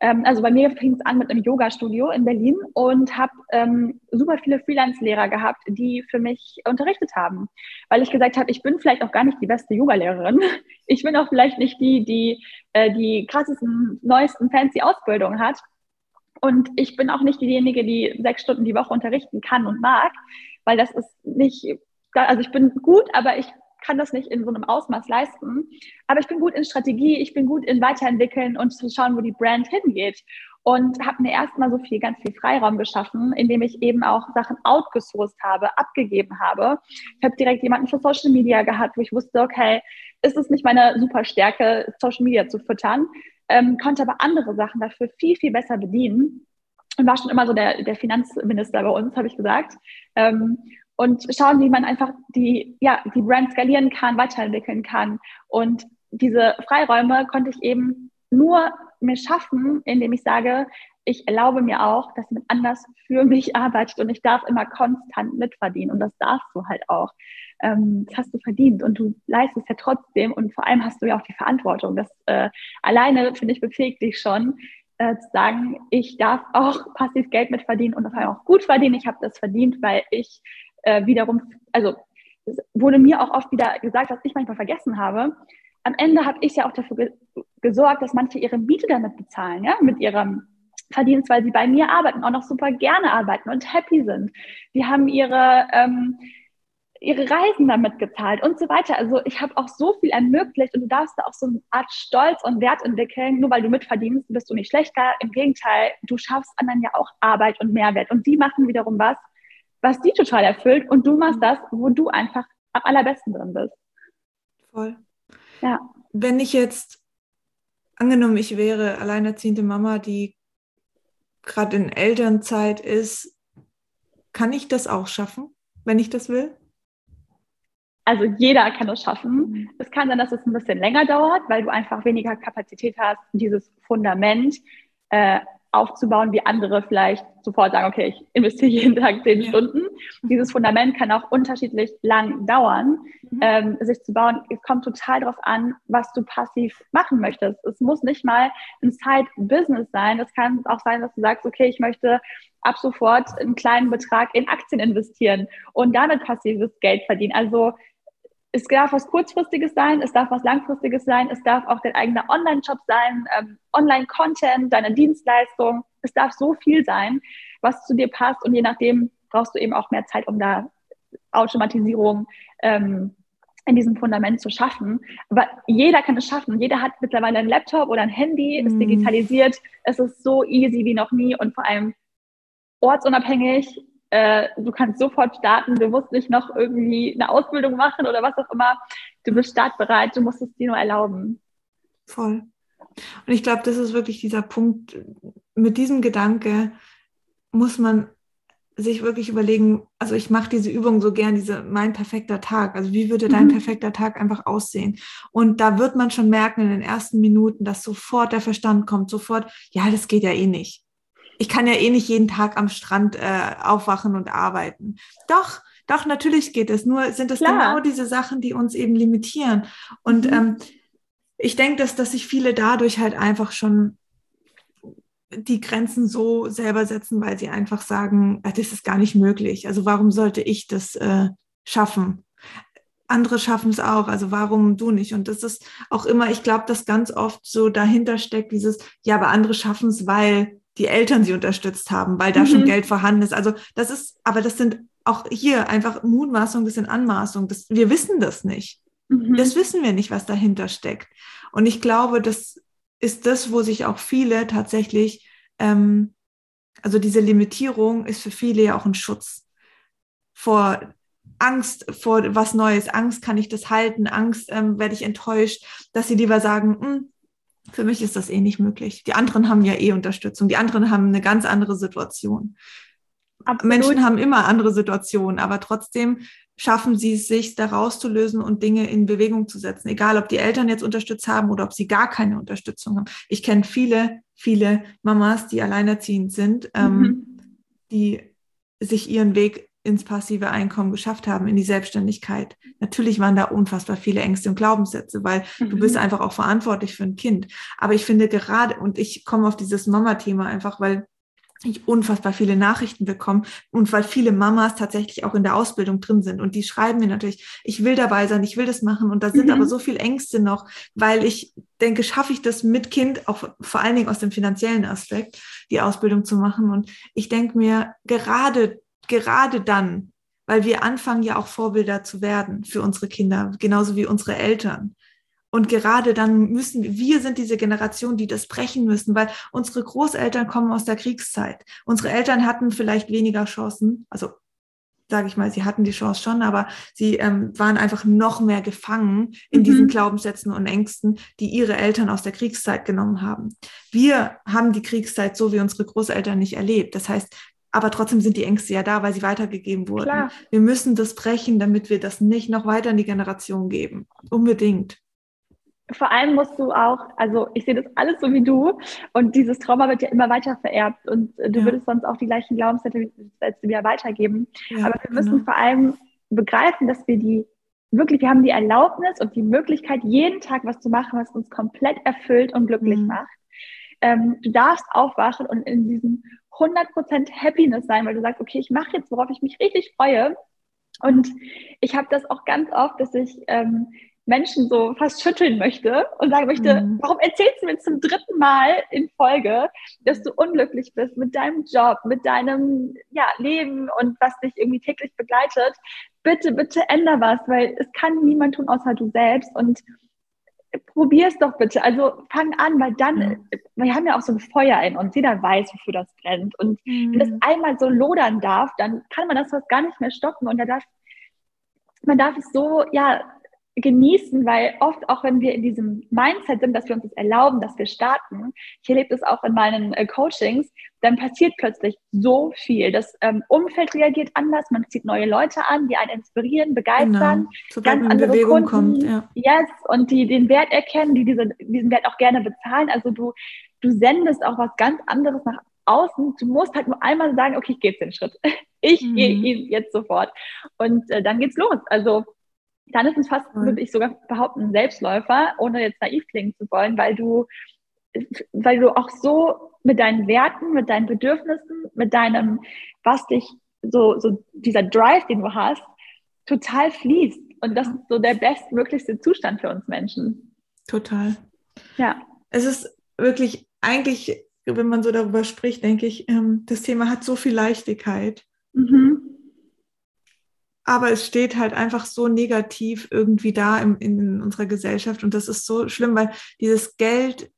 ähm, also bei mir fing es an mit einem Yoga-Studio in Berlin und habe ähm, super viele Freelance-Lehrer gehabt, die für mich unterrichtet haben, weil ich gesagt habe, ich bin vielleicht auch gar nicht die beste Yoga-Lehrerin. Ich bin auch vielleicht nicht die, die äh, die krassesten, neuesten, fancy Ausbildungen hat. Und ich bin auch nicht diejenige, die sechs Stunden die Woche unterrichten kann und mag, weil das ist nicht, also ich bin gut, aber ich kann das nicht in so einem Ausmaß leisten. Aber ich bin gut in Strategie, ich bin gut in Weiterentwickeln und zu schauen, wo die Brand hingeht. Und habe mir erstmal so viel, ganz viel Freiraum geschaffen, indem ich eben auch Sachen outgesourced habe, abgegeben habe. Ich habe direkt jemanden für Social Media gehabt, wo ich wusste, okay, ist es nicht meine super Stärke, Social Media zu füttern, ähm, konnte aber andere Sachen dafür viel, viel besser bedienen und war schon immer so der, der Finanzminister bei uns, habe ich gesagt. Ähm, und schauen, wie man einfach die, ja, die Brand skalieren kann, weiterentwickeln kann. Und diese Freiräume konnte ich eben nur mir schaffen, indem ich sage, ich erlaube mir auch, dass jemand anders für mich arbeitet und ich darf immer konstant mitverdienen und das darfst du halt auch. Ähm, das hast du verdient und du leistest ja trotzdem und vor allem hast du ja auch die Verantwortung. Das äh, alleine, finde ich, befähigt dich schon, äh, zu sagen, ich darf auch passiv Geld mitverdienen und vor allem auch gut verdienen. Ich habe das verdient, weil ich äh, wiederum, also wurde mir auch oft wieder gesagt, was ich manchmal vergessen habe. Am Ende habe ich ja auch dafür ge gesorgt, dass manche ihre Miete damit bezahlen, ja, mit ihrem Verdienst, weil sie bei mir arbeiten, auch noch super gerne arbeiten und happy sind. Die haben ihre, ähm, ihre Reisen damit gezahlt und so weiter. Also ich habe auch so viel ermöglicht und du darfst da auch so eine Art Stolz und Wert entwickeln. Nur weil du mitverdienst, bist du nicht schlechter. Im Gegenteil, du schaffst anderen ja auch Arbeit und Mehrwert und die machen wiederum was, was die total erfüllt und du machst mhm. das, wo du einfach am allerbesten drin bist. Voll. Ja. Wenn ich jetzt, angenommen, ich wäre alleinerziehende Mama, die gerade in Elternzeit ist, kann ich das auch schaffen, wenn ich das will? Also jeder kann es schaffen. Mhm. Es kann sein, dass es ein bisschen länger dauert, weil du einfach weniger Kapazität hast, dieses Fundament äh, aufzubauen, wie andere vielleicht sofort sagen, okay, ich investiere jeden Tag zehn ja. Stunden. Dieses Fundament kann auch unterschiedlich lang dauern, mhm. ähm, sich zu bauen. Es kommt total darauf an, was du passiv machen möchtest. Es muss nicht mal ein Side-Business sein. Es kann auch sein, dass du sagst, okay, ich möchte ab sofort einen kleinen Betrag in Aktien investieren und damit passives Geld verdienen. Also es darf was Kurzfristiges sein, es darf was Langfristiges sein, es darf auch dein eigener Online-Shop sein, ähm, Online-Content, deine Dienstleistung. Es darf so viel sein, was zu dir passt und je nachdem brauchst du eben auch mehr Zeit, um da Automatisierung ähm, in diesem Fundament zu schaffen. Aber jeder kann es schaffen. Jeder hat mittlerweile einen Laptop oder ein Handy, ist mm. digitalisiert. Es ist so easy wie noch nie und vor allem ortsunabhängig äh, du kannst sofort starten, du musst nicht noch irgendwie eine Ausbildung machen oder was auch immer. Du bist startbereit, du musst es dir nur erlauben. Voll. Und ich glaube, das ist wirklich dieser Punkt, mit diesem Gedanke muss man sich wirklich überlegen, also ich mache diese Übung so gern, diese mein perfekter Tag. Also wie würde dein mhm. perfekter Tag einfach aussehen? Und da wird man schon merken in den ersten Minuten, dass sofort der Verstand kommt, sofort, ja, das geht ja eh nicht ich kann ja eh nicht jeden Tag am Strand äh, aufwachen und arbeiten. Doch, doch, natürlich geht es. Nur sind es genau diese Sachen, die uns eben limitieren. Und mhm. ähm, ich denke, dass, dass sich viele dadurch halt einfach schon die Grenzen so selber setzen, weil sie einfach sagen, äh, das ist gar nicht möglich. Also warum sollte ich das äh, schaffen? Andere schaffen es auch, also warum du nicht? Und das ist auch immer, ich glaube, dass ganz oft so dahinter steckt dieses, ja, aber andere schaffen es, weil die Eltern sie unterstützt haben, weil da mhm. schon Geld vorhanden ist. Also das ist, aber das sind auch hier einfach Mutmaßungen, das sind Anmaßungen. Das, wir wissen das nicht. Mhm. Das wissen wir nicht, was dahinter steckt. Und ich glaube, das ist das, wo sich auch viele tatsächlich, ähm, also diese Limitierung ist für viele ja auch ein Schutz vor Angst vor was Neues, Angst, kann ich das halten, Angst, ähm, werde ich enttäuscht, dass sie lieber sagen, hm, für mich ist das eh nicht möglich. Die anderen haben ja eh Unterstützung. Die anderen haben eine ganz andere Situation. Absolut. Menschen haben immer andere Situationen, aber trotzdem schaffen sie es sich, da rauszulösen und Dinge in Bewegung zu setzen. Egal, ob die Eltern jetzt unterstützt haben oder ob sie gar keine Unterstützung haben. Ich kenne viele, viele Mamas, die alleinerziehend sind, ähm, mhm. die sich ihren Weg ins passive Einkommen geschafft haben, in die Selbstständigkeit. Natürlich waren da unfassbar viele Ängste und Glaubenssätze, weil mhm. du bist mhm. einfach auch verantwortlich für ein Kind. Aber ich finde gerade, und ich komme auf dieses Mama-Thema einfach, weil ich unfassbar viele Nachrichten bekomme und weil viele Mamas tatsächlich auch in der Ausbildung drin sind und die schreiben mir natürlich, ich will dabei sein, ich will das machen und da sind mhm. aber so viele Ängste noch, weil ich denke, schaffe ich das mit Kind, auch vor allen Dingen aus dem finanziellen Aspekt, die Ausbildung zu machen und ich denke mir, gerade gerade dann, weil wir anfangen ja auch Vorbilder zu werden für unsere Kinder, genauso wie unsere Eltern. Und gerade dann müssen wir sind diese Generation, die das brechen müssen, weil unsere Großeltern kommen aus der Kriegszeit. Unsere Eltern hatten vielleicht weniger Chancen, also sage ich mal, sie hatten die Chance schon, aber sie ähm, waren einfach noch mehr gefangen in mhm. diesen Glaubenssätzen und Ängsten, die ihre Eltern aus der Kriegszeit genommen haben. Wir haben die Kriegszeit so wie unsere Großeltern nicht erlebt. Das heißt, aber trotzdem sind die Ängste ja da, weil sie weitergegeben wurden. Klar. Wir müssen das brechen, damit wir das nicht noch weiter in die Generation geben. Unbedingt. Vor allem musst du auch, also ich sehe das alles so wie du und dieses Trauma wird ja immer weiter vererbt und du ja. würdest sonst auch die gleichen Glaubenssätze wieder weitergeben. Ja, Aber wir müssen genau. vor allem begreifen, dass wir die wirklich, wir haben die Erlaubnis und die Möglichkeit, jeden Tag was zu machen, was uns komplett erfüllt und glücklich mhm. macht. Ähm, du darfst aufwachen und in diesem 100% Happiness sein, weil du sagst, okay, ich mache jetzt, worauf ich mich richtig freue. Und ich habe das auch ganz oft, dass ich ähm, Menschen so fast schütteln möchte und sagen möchte, mhm. warum erzählst du mir zum dritten Mal in Folge, dass du unglücklich bist mit deinem Job, mit deinem ja, Leben und was dich irgendwie täglich begleitet? Bitte, bitte änder was, weil es kann niemand tun außer du selbst. Und probier es doch bitte. Also fang an, weil dann, ja. wir haben ja auch so ein Feuer in uns, jeder weiß, wofür das brennt. Und mhm. wenn das einmal so lodern darf, dann kann man das gar nicht mehr stoppen. Und da darf, man darf es so, ja, genießen, weil oft auch wenn wir in diesem Mindset sind, dass wir uns das erlauben, dass wir starten, ich erlebe das auch in meinen äh, Coachings, dann passiert plötzlich so viel. Das ähm, Umfeld reagiert anders, man zieht neue Leute an, die einen inspirieren, begeistern, genau. ganz andere Bewegung Kunden, kommt, ja. yes, und die den Wert erkennen, die diese, diesen Wert auch gerne bezahlen. Also du, du sendest auch was ganz anderes nach außen. Du musst halt nur einmal sagen, okay, ich gehe jetzt den Schritt. Ich mhm. gehe jetzt sofort. Und äh, dann geht's los. Also dann ist es fast, würde ich sogar behaupten, ein Selbstläufer, ohne jetzt naiv klingen zu wollen, weil du, weil du auch so mit deinen Werten, mit deinen Bedürfnissen, mit deinem, was dich so, so dieser Drive, den du hast, total fließt. Und das ist so der bestmöglichste Zustand für uns Menschen. Total. Ja. Es ist wirklich eigentlich, wenn man so darüber spricht, denke ich, ähm, das Thema hat so viel Leichtigkeit. Mhm aber es steht halt einfach so negativ irgendwie da im, in unserer Gesellschaft und das ist so schlimm, weil dieses Geld,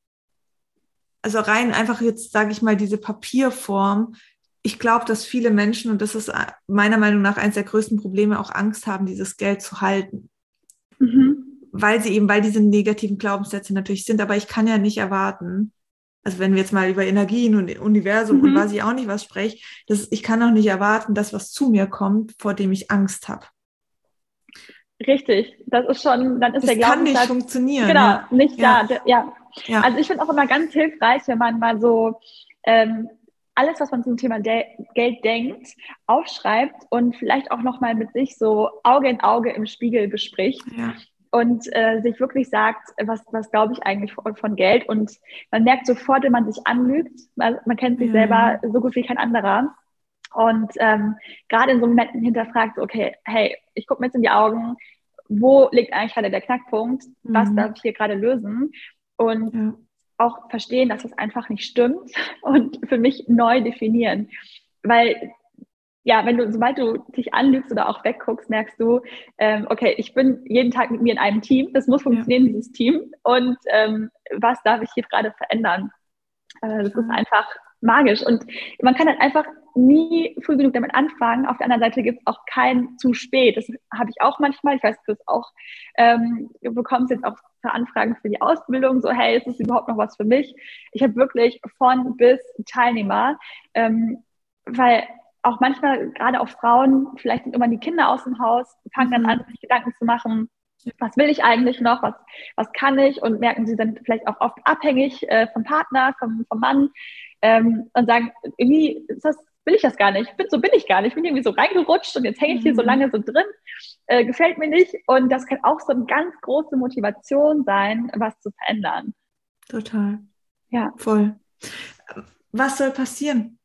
also rein einfach jetzt sage ich mal diese Papierform, ich glaube, dass viele Menschen und das ist meiner Meinung nach eines der größten Probleme auch Angst haben, dieses Geld zu halten. Mhm. Weil sie eben, weil diese negativen Glaubenssätze natürlich sind, aber ich kann ja nicht erwarten, also wenn wir jetzt mal über Energien und Universum mhm. und weiß ich auch nicht was spreche, das, ich kann auch nicht erwarten, dass was zu mir kommt, vor dem ich Angst habe. Richtig, das ist schon, dann ist das der Glaubenssatz... kann nicht funktionieren. Genau, ja. nicht ja. da, ja. ja. Also ich finde auch immer ganz hilfreich, wenn man mal so ähm, alles, was man zum Thema De Geld denkt, aufschreibt und vielleicht auch nochmal mit sich so Auge in Auge im Spiegel bespricht. Ja und äh, sich wirklich sagt, was, was glaube ich eigentlich von, von, Geld. Und man merkt sofort, wenn man sich anlügt, man, man kennt sich mhm. selber so gut wie kein anderer. Und ähm, gerade in so Momenten hinterfragt, okay, hey, ich gucke mir jetzt in die Augen, wo liegt eigentlich gerade der Knackpunkt, was mhm. darf ich hier gerade lösen? Und ja. auch verstehen, dass das einfach nicht stimmt und für mich neu definieren. Weil ja, wenn du, sobald du dich anlügst oder auch wegguckst, merkst du, ähm, okay, ich bin jeden Tag mit mir in einem Team, das muss funktionieren, ja. dieses Team. Und ähm, was darf ich hier gerade verändern? Äh, das ist einfach magisch. Und man kann halt einfach nie früh genug damit anfangen. Auf der anderen Seite gibt es auch kein zu spät. Das habe ich auch manchmal. Ich weiß, du auch, ähm, du bekommst jetzt auch für Anfragen für die Ausbildung, so, hey, ist das überhaupt noch was für mich? Ich habe wirklich von bis Teilnehmer, ähm, weil auch manchmal, gerade auch Frauen, vielleicht sind immer die Kinder aus dem Haus, fangen dann mhm. an, sich Gedanken zu machen, was will ich eigentlich noch, was, was kann ich und merken, sie sind vielleicht auch oft abhängig äh, vom Partner, vom, vom Mann ähm, und sagen, irgendwie ist das will ich das gar nicht. Bin, so bin ich gar nicht. Ich bin irgendwie so reingerutscht und jetzt hänge ich hier so mhm. lange so drin. Äh, gefällt mir nicht. Und das kann auch so eine ganz große Motivation sein, was zu verändern. Total. Ja. Voll. Was soll passieren?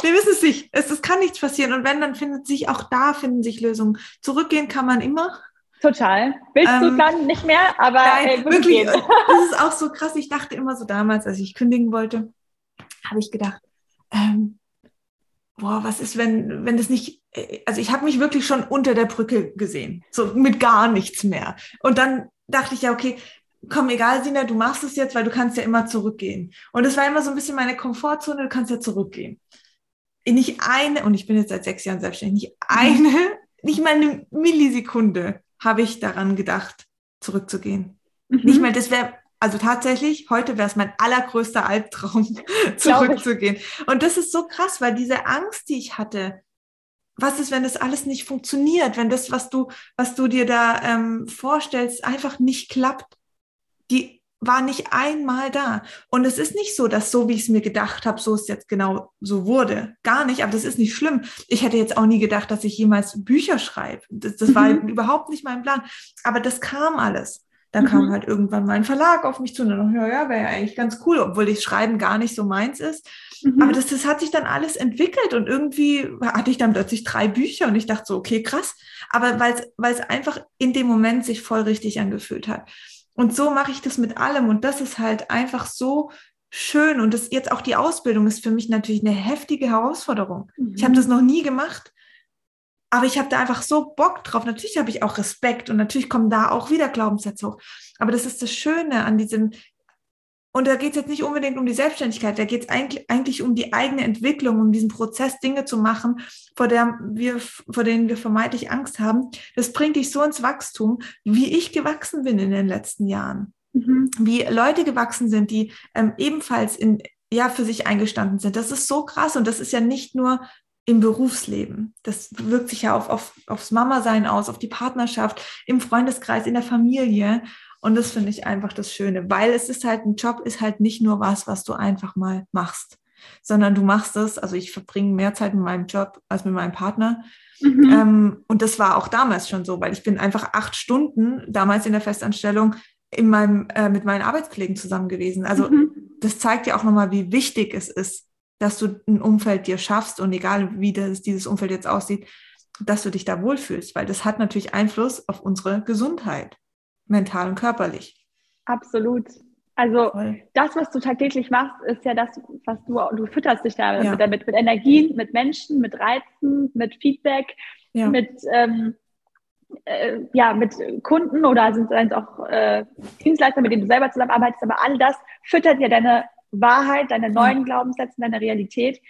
Wir wissen es nicht. Es, es kann nichts passieren. Und wenn, dann findet sich auch da finden sich Lösungen. Zurückgehen kann man immer. Total. Willst ähm, du dann nicht mehr, aber nein, äh, wirklich. Das ist auch so krass. Ich dachte immer so damals, als ich kündigen wollte, habe ich gedacht, ähm, boah, was ist, wenn, wenn das nicht, äh, also ich habe mich wirklich schon unter der Brücke gesehen, so mit gar nichts mehr. Und dann dachte ich ja, okay, komm, egal, Sina, du machst es jetzt, weil du kannst ja immer zurückgehen. Und das war immer so ein bisschen meine Komfortzone, du kannst ja zurückgehen. Nicht eine, und ich bin jetzt seit sechs Jahren selbstständig, nicht eine, nicht mal eine Millisekunde habe ich daran gedacht, zurückzugehen. Mhm. Nicht mal, das wäre, also tatsächlich, heute wäre es mein allergrößter Albtraum, zurückzugehen. Und das ist so krass, weil diese Angst, die ich hatte, was ist, wenn das alles nicht funktioniert, wenn das, was du, was du dir da ähm, vorstellst, einfach nicht klappt, die war nicht einmal da. Und es ist nicht so, dass so, wie ich es mir gedacht habe, so es jetzt genau so wurde. Gar nicht, aber das ist nicht schlimm. Ich hätte jetzt auch nie gedacht, dass ich jemals Bücher schreibe. Das, das mhm. war überhaupt nicht mein Plan. Aber das kam alles. Dann mhm. kam halt irgendwann mein Verlag auf mich zu und dann, ja, ja, wäre ja eigentlich ganz cool, obwohl das Schreiben gar nicht so meins ist. Mhm. Aber das, das hat sich dann alles entwickelt und irgendwie hatte ich dann plötzlich drei Bücher und ich dachte so, okay, krass. Aber weil es einfach in dem Moment sich voll richtig angefühlt hat. Und so mache ich das mit allem. Und das ist halt einfach so schön. Und das jetzt auch die Ausbildung ist für mich natürlich eine heftige Herausforderung. Mhm. Ich habe das noch nie gemacht. Aber ich habe da einfach so Bock drauf. Natürlich habe ich auch Respekt und natürlich kommen da auch wieder Glaubenssätze hoch. Aber das ist das Schöne an diesem und da geht es jetzt nicht unbedingt um die Selbstständigkeit, da geht es eigentlich, eigentlich um die eigene Entwicklung, um diesen Prozess, Dinge zu machen, vor, der wir, vor denen wir vermeintlich Angst haben. Das bringt dich so ins Wachstum, wie ich gewachsen bin in den letzten Jahren. Mhm. Wie Leute gewachsen sind, die ähm, ebenfalls in, ja, für sich eingestanden sind. Das ist so krass und das ist ja nicht nur im Berufsleben. Das wirkt sich ja auf, auf, aufs Mama-Sein aus, auf die Partnerschaft, im Freundeskreis, in der Familie. Und das finde ich einfach das Schöne, weil es ist halt ein Job, ist halt nicht nur was, was du einfach mal machst, sondern du machst es. Also ich verbringe mehr Zeit mit meinem Job als mit meinem Partner. Mhm. Ähm, und das war auch damals schon so, weil ich bin einfach acht Stunden damals in der Festanstellung in meinem, äh, mit meinen Arbeitskollegen zusammen gewesen. Also mhm. das zeigt ja auch nochmal, wie wichtig es ist, dass du ein Umfeld dir schaffst und egal wie das, dieses Umfeld jetzt aussieht, dass du dich da wohlfühlst, weil das hat natürlich Einfluss auf unsere Gesundheit mental und körperlich. Absolut. Also Voll. das, was du tagtäglich machst, ist ja das, was du, du fütterst dich damit, ja. mit, mit Energien, mit Menschen, mit Reizen, mit Feedback, ja. mit, ähm, äh, ja, mit Kunden oder sind es auch äh, Dienstleister, mit denen du selber zusammenarbeitest, aber all das füttert ja deine Wahrheit, deine neuen ja. Glaubenssätze, deine Realität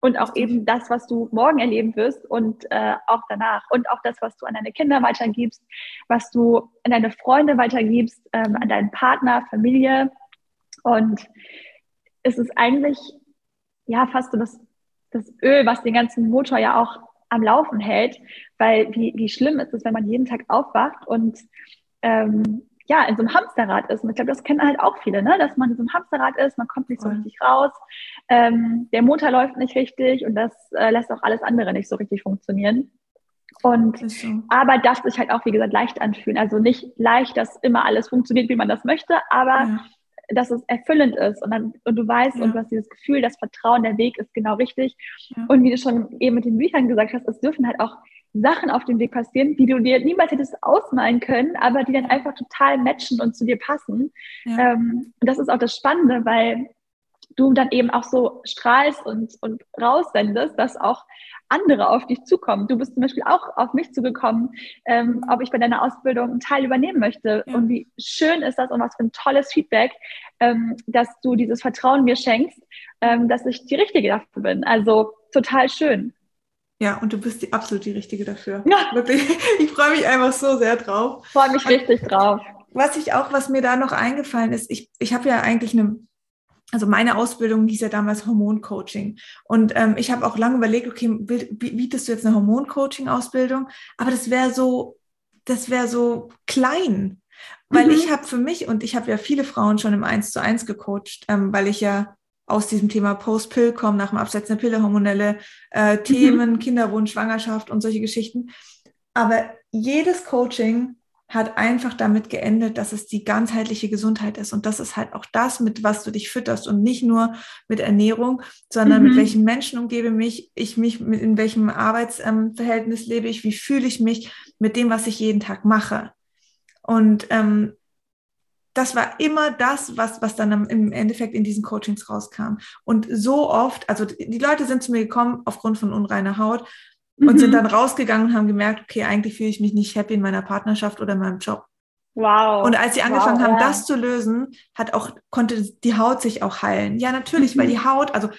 und auch eben das, was du morgen erleben wirst und äh, auch danach. Und auch das, was du an deine Kinder weitergibst, was du an deine Freunde weitergibst, ähm, an deinen Partner, Familie. Und es ist eigentlich ja fast so das, das Öl, was den ganzen Motor ja auch am Laufen hält, weil wie, wie schlimm ist es, wenn man jeden Tag aufwacht und ähm, ja, in so einem Hamsterrad ist. Und ich glaube, das kennen halt auch viele, ne? dass man in so einem Hamsterrad ist, man kommt nicht so richtig raus, ähm, der Motor läuft nicht richtig und das äh, lässt auch alles andere nicht so richtig funktionieren. Und aber darf sich halt auch, wie gesagt, leicht anfühlen. Also nicht leicht, dass immer alles funktioniert, wie man das möchte, aber ja. Dass es erfüllend ist und, dann, und du weißt ja. und du hast dieses Gefühl, das Vertrauen, der Weg ist genau richtig. Ja. Und wie du schon eben mit den Büchern gesagt hast, es dürfen halt auch Sachen auf dem Weg passieren, die du dir niemals hättest ausmalen können, aber die dann einfach total matchen und zu dir passen. Ja. Ähm, und das ist auch das Spannende, weil du dann eben auch so strahlst und, und raussendest, dass auch andere auf dich zukommen. Du bist zum Beispiel auch auf mich zugekommen, ähm, ob ich bei deiner Ausbildung einen Teil übernehmen möchte. Ja. Und wie schön ist das und was für ein tolles Feedback, ähm, dass du dieses Vertrauen mir schenkst, ähm, dass ich die Richtige dafür bin. Also total schön. Ja, und du bist die absolut die Richtige dafür. Ja. Wirklich. Ich freue mich einfach so sehr drauf. Freue mich richtig drauf. Was ich auch, was mir da noch eingefallen ist, ich, ich habe ja eigentlich eine, also meine Ausbildung hieß ja damals Hormoncoaching. Und ähm, ich habe auch lange überlegt, okay, bietest du jetzt eine Hormoncoaching-Ausbildung? Aber das wäre so, das wäre so klein. Weil mhm. ich habe für mich, und ich habe ja viele Frauen schon im Eins zu eins gecoacht, ähm, weil ich ja aus diesem Thema Post-Pill kommen, nach dem Absetzen der Pille, hormonelle äh, Themen, mhm. Kinderwunsch, Schwangerschaft und solche Geschichten. Aber jedes Coaching hat einfach damit geendet, dass es die ganzheitliche Gesundheit ist. Und das ist halt auch das, mit was du dich fütterst und nicht nur mit Ernährung, sondern mhm. mit welchen Menschen umgebe mich, ich mich, mit, in welchem Arbeitsverhältnis lebe ich, wie fühle ich mich mit dem, was ich jeden Tag mache. Und ähm, das war immer das, was, was dann im Endeffekt in diesen Coachings rauskam. Und so oft, also die Leute sind zu mir gekommen aufgrund von unreiner Haut und mhm. sind dann rausgegangen und haben gemerkt, okay, eigentlich fühle ich mich nicht happy in meiner Partnerschaft oder in meinem Job. Wow. Und als sie angefangen wow, haben, ja. das zu lösen, hat auch, konnte die Haut sich auch heilen. Ja, natürlich, mhm. weil die Haut, also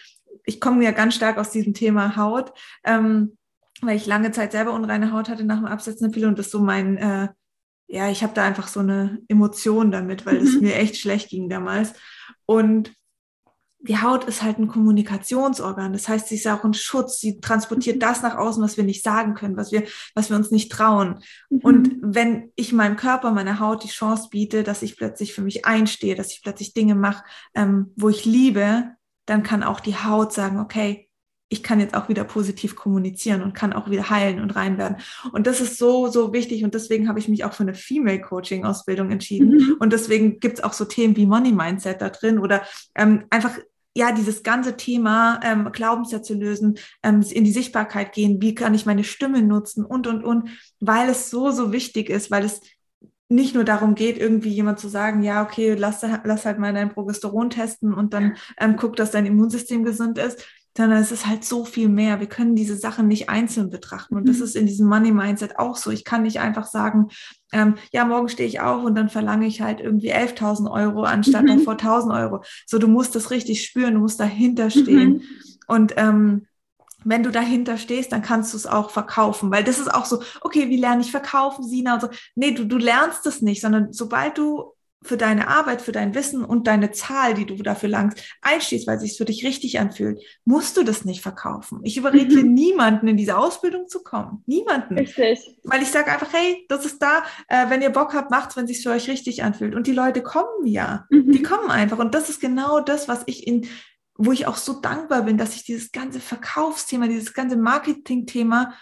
ich komme ja ganz stark aus diesem Thema Haut, ähm, weil ich lange Zeit selber unreine Haut hatte nach dem Absetzen der Pille und das so mein, äh, ja, ich habe da einfach so eine Emotion damit, weil es mhm. mir echt schlecht ging damals. Und die Haut ist halt ein Kommunikationsorgan. Das heißt, sie ist auch ein Schutz. Sie transportiert mhm. das nach außen, was wir nicht sagen können, was wir, was wir uns nicht trauen. Mhm. Und wenn ich meinem Körper, meiner Haut die Chance biete, dass ich plötzlich für mich einstehe, dass ich plötzlich Dinge mache, ähm, wo ich liebe, dann kann auch die Haut sagen, okay, ich kann jetzt auch wieder positiv kommunizieren und kann auch wieder heilen und rein werden. Und das ist so, so wichtig. Und deswegen habe ich mich auch für eine Female Coaching Ausbildung entschieden. Mhm. Und deswegen gibt es auch so Themen wie Money Mindset da drin oder ähm, einfach ja, dieses ganze Thema ähm, Glaubenssätze lösen, ähm, in die Sichtbarkeit gehen, wie kann ich meine Stimme nutzen und, und, und, weil es so, so wichtig ist, weil es nicht nur darum geht, irgendwie jemand zu sagen, ja, okay, lass, lass halt mal dein Progesteron testen und dann ähm, guck, dass dein Immunsystem gesund ist, sondern es ist halt so viel mehr. Wir können diese Sachen nicht einzeln betrachten. Und das mhm. ist in diesem Money Mindset auch so. Ich kann nicht einfach sagen, ähm, ja, morgen stehe ich auf und dann verlange ich halt irgendwie 11.000 Euro anstatt mhm. vor 1.000 Euro. So, du musst das richtig spüren, du musst dahinter stehen. Mhm. Und ähm, wenn du dahinter stehst, dann kannst du es auch verkaufen, weil das ist auch so, okay, wie lerne ich verkaufen, Sina und so. Nee, du, du lernst es nicht, sondern sobald du für deine Arbeit, für dein Wissen und deine Zahl, die du dafür langst, einstehst, weil es sich für dich richtig anfühlt, musst du das nicht verkaufen. Ich überrede mhm. niemanden, in diese Ausbildung zu kommen. Niemanden. Richtig. Weil ich sage einfach, hey, das ist da, äh, wenn ihr Bock habt, macht's, wenn es sich für euch richtig anfühlt. Und die Leute kommen ja. Mhm. Die kommen einfach. Und das ist genau das, was ich in, wo ich auch so dankbar bin, dass sich dieses ganze Verkaufsthema, dieses ganze Marketingthema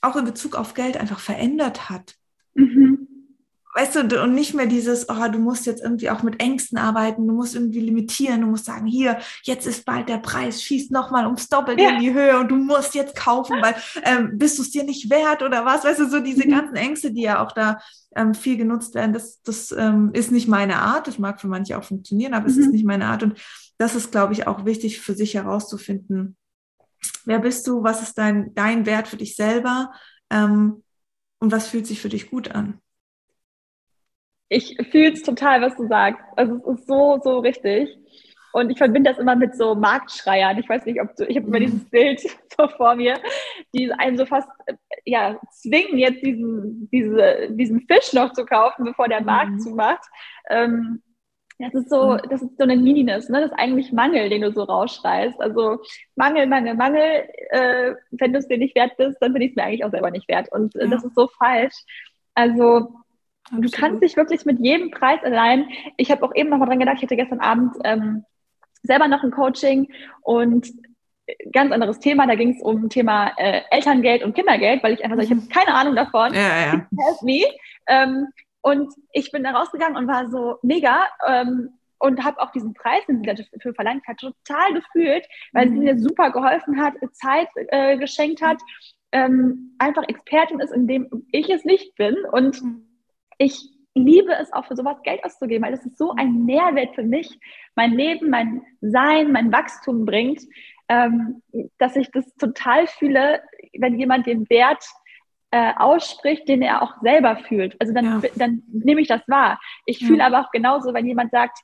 auch in Bezug auf Geld einfach verändert hat. Mhm weißt du, und nicht mehr dieses, oh, du musst jetzt irgendwie auch mit Ängsten arbeiten, du musst irgendwie limitieren, du musst sagen, hier, jetzt ist bald der Preis, schießt nochmal ums Doppelte ja. in die Höhe und du musst jetzt kaufen, weil ähm, bist du es dir nicht wert oder was, weißt du, so diese mhm. ganzen Ängste, die ja auch da ähm, viel genutzt werden, das, das ähm, ist nicht meine Art, das mag für manche auch funktionieren, aber mhm. es ist mhm. nicht meine Art und das ist, glaube ich, auch wichtig für sich herauszufinden, wer bist du, was ist dein, dein Wert für dich selber ähm, und was fühlt sich für dich gut an ich fühle es total, was du sagst. Also es ist so, so richtig. Und ich verbinde das immer mit so Marktschreiern. Ich weiß nicht, ob du, ich habe immer dieses mhm. Bild so vor mir, die einen so fast ja, zwingen, jetzt diesen, diese, diesen Fisch noch zu kaufen, bevor der Markt mhm. zumacht. Ähm, das ist so, mhm. das ist so eine Neediness, ne? Das ist eigentlich Mangel, den du so rausschreist. Also Mangel, Mangel, Mangel. Äh, wenn du es dir nicht wert bist, dann bin ich es mir eigentlich auch selber nicht wert. Und äh, ja. das ist so falsch. Also Absolut. Du kannst dich wirklich mit jedem Preis allein. Ich habe auch eben noch mal dran gedacht, ich hatte gestern Abend ähm, selber noch ein Coaching und ganz anderes Thema. Da ging es um Thema äh, Elterngeld und Kindergeld, weil ich einfach sage, ich habe mhm. keine Ahnung davon. Ja, ja. Help me. Ähm, und ich bin da rausgegangen und war so mega ähm, und habe auch diesen Preis, den sie dafür verlangt hat, total gefühlt, weil mhm. sie mir super geholfen hat, Zeit äh, geschenkt hat, ähm, einfach Expertin ist, in dem ich es nicht bin und mhm ich liebe es auch für sowas Geld auszugeben, weil das ist so ein Mehrwert für mich, mein Leben, mein Sein, mein Wachstum bringt, ähm, dass ich das total fühle, wenn jemand den Wert äh, ausspricht, den er auch selber fühlt. Also dann, ja. dann nehme ich das wahr. Ich ja. fühle aber auch genauso, wenn jemand sagt,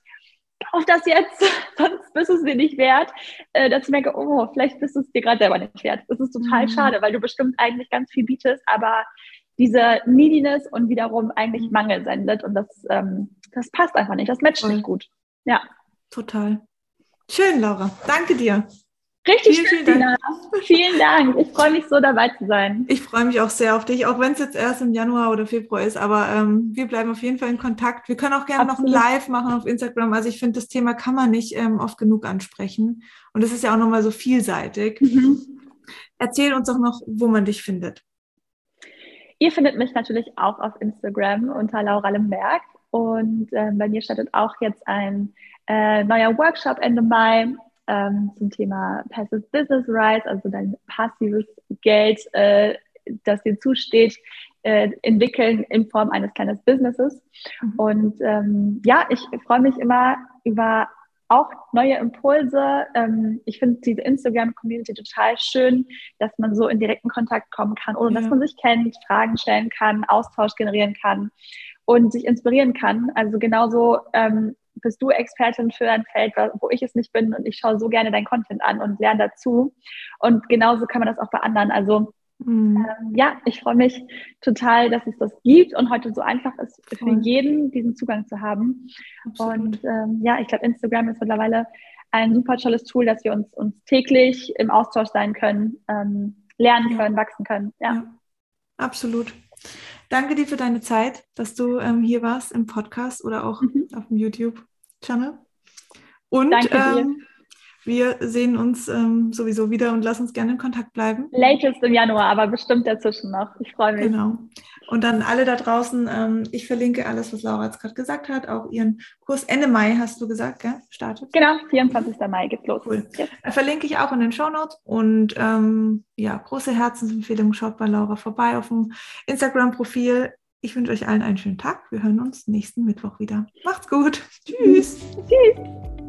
kauf das jetzt, sonst bist du es dir nicht wert, äh, dass ich merke, oh, vielleicht bist du es dir gerade selber nicht wert. Das ist total mhm. schade, weil du bestimmt eigentlich ganz viel bietest, aber diese Neediness und wiederum eigentlich mhm. Mangel sendet. Und das, ähm, das passt einfach nicht. Das matcht nicht gut. Ja. Total. Schön, Laura. Danke dir. Richtig vielen, vielen Dank. Vielen Dank. Ich freue mich so dabei zu sein. Ich freue mich auch sehr auf dich, auch wenn es jetzt erst im Januar oder Februar ist. Aber ähm, wir bleiben auf jeden Fall in Kontakt. Wir können auch gerne Absolut. noch ein Live machen auf Instagram. Also ich finde, das Thema kann man nicht ähm, oft genug ansprechen. Und es ist ja auch nochmal so vielseitig. Mhm. Erzähl uns doch noch, wo man dich findet. Ihr findet mich natürlich auch auf Instagram unter Laura Lemberg. Und äh, bei mir startet auch jetzt ein äh, neuer Workshop Ende Mai ähm, zum Thema Passive Business Rights, also dein passives Geld, äh, das dir zusteht, äh, entwickeln in Form eines kleinen Businesses. Mhm. Und ähm, ja, ich freue mich immer über auch neue Impulse. Ähm, ich finde diese Instagram-Community total schön, dass man so in direkten Kontakt kommen kann, ohne ja. dass man sich kennt, Fragen stellen kann, Austausch generieren kann und sich inspirieren kann. Also genauso ähm, bist du Expertin für ein Feld, wo ich es nicht bin und ich schaue so gerne dein Content an und lerne dazu. Und genauso kann man das auch bei anderen. Also mhm. ähm, ja, ich freue mich total, dass es das gibt und heute so einfach ist für Voll. jeden, diesen Zugang zu haben. Absolut. Und ähm, ja, ich glaube, Instagram ist mittlerweile ein super tolles Tool, dass wir uns, uns täglich im Austausch sein können, ähm, lernen können, wachsen können. Ja. ja. Absolut. Danke dir für deine Zeit, dass du ähm, hier warst im Podcast oder auch mhm. auf dem YouTube-Channel. Und Danke dir. Wir sehen uns ähm, sowieso wieder und lass uns gerne in Kontakt bleiben. Latest im Januar, aber bestimmt dazwischen noch. Ich freue mich. Genau. Und dann alle da draußen, ähm, ich verlinke alles, was Laura jetzt gerade gesagt hat, auch ihren Kurs Ende Mai, hast du gesagt, gell? Startet. Genau, 24. Mai geht's los. Cool. Yes. Verlinke ich auch in den Show Notes. Und ähm, ja, große Herzensempfehlung, schaut bei Laura vorbei auf dem Instagram-Profil. Ich wünsche euch allen einen schönen Tag. Wir hören uns nächsten Mittwoch wieder. Macht's gut. Tschüss. Tschüss.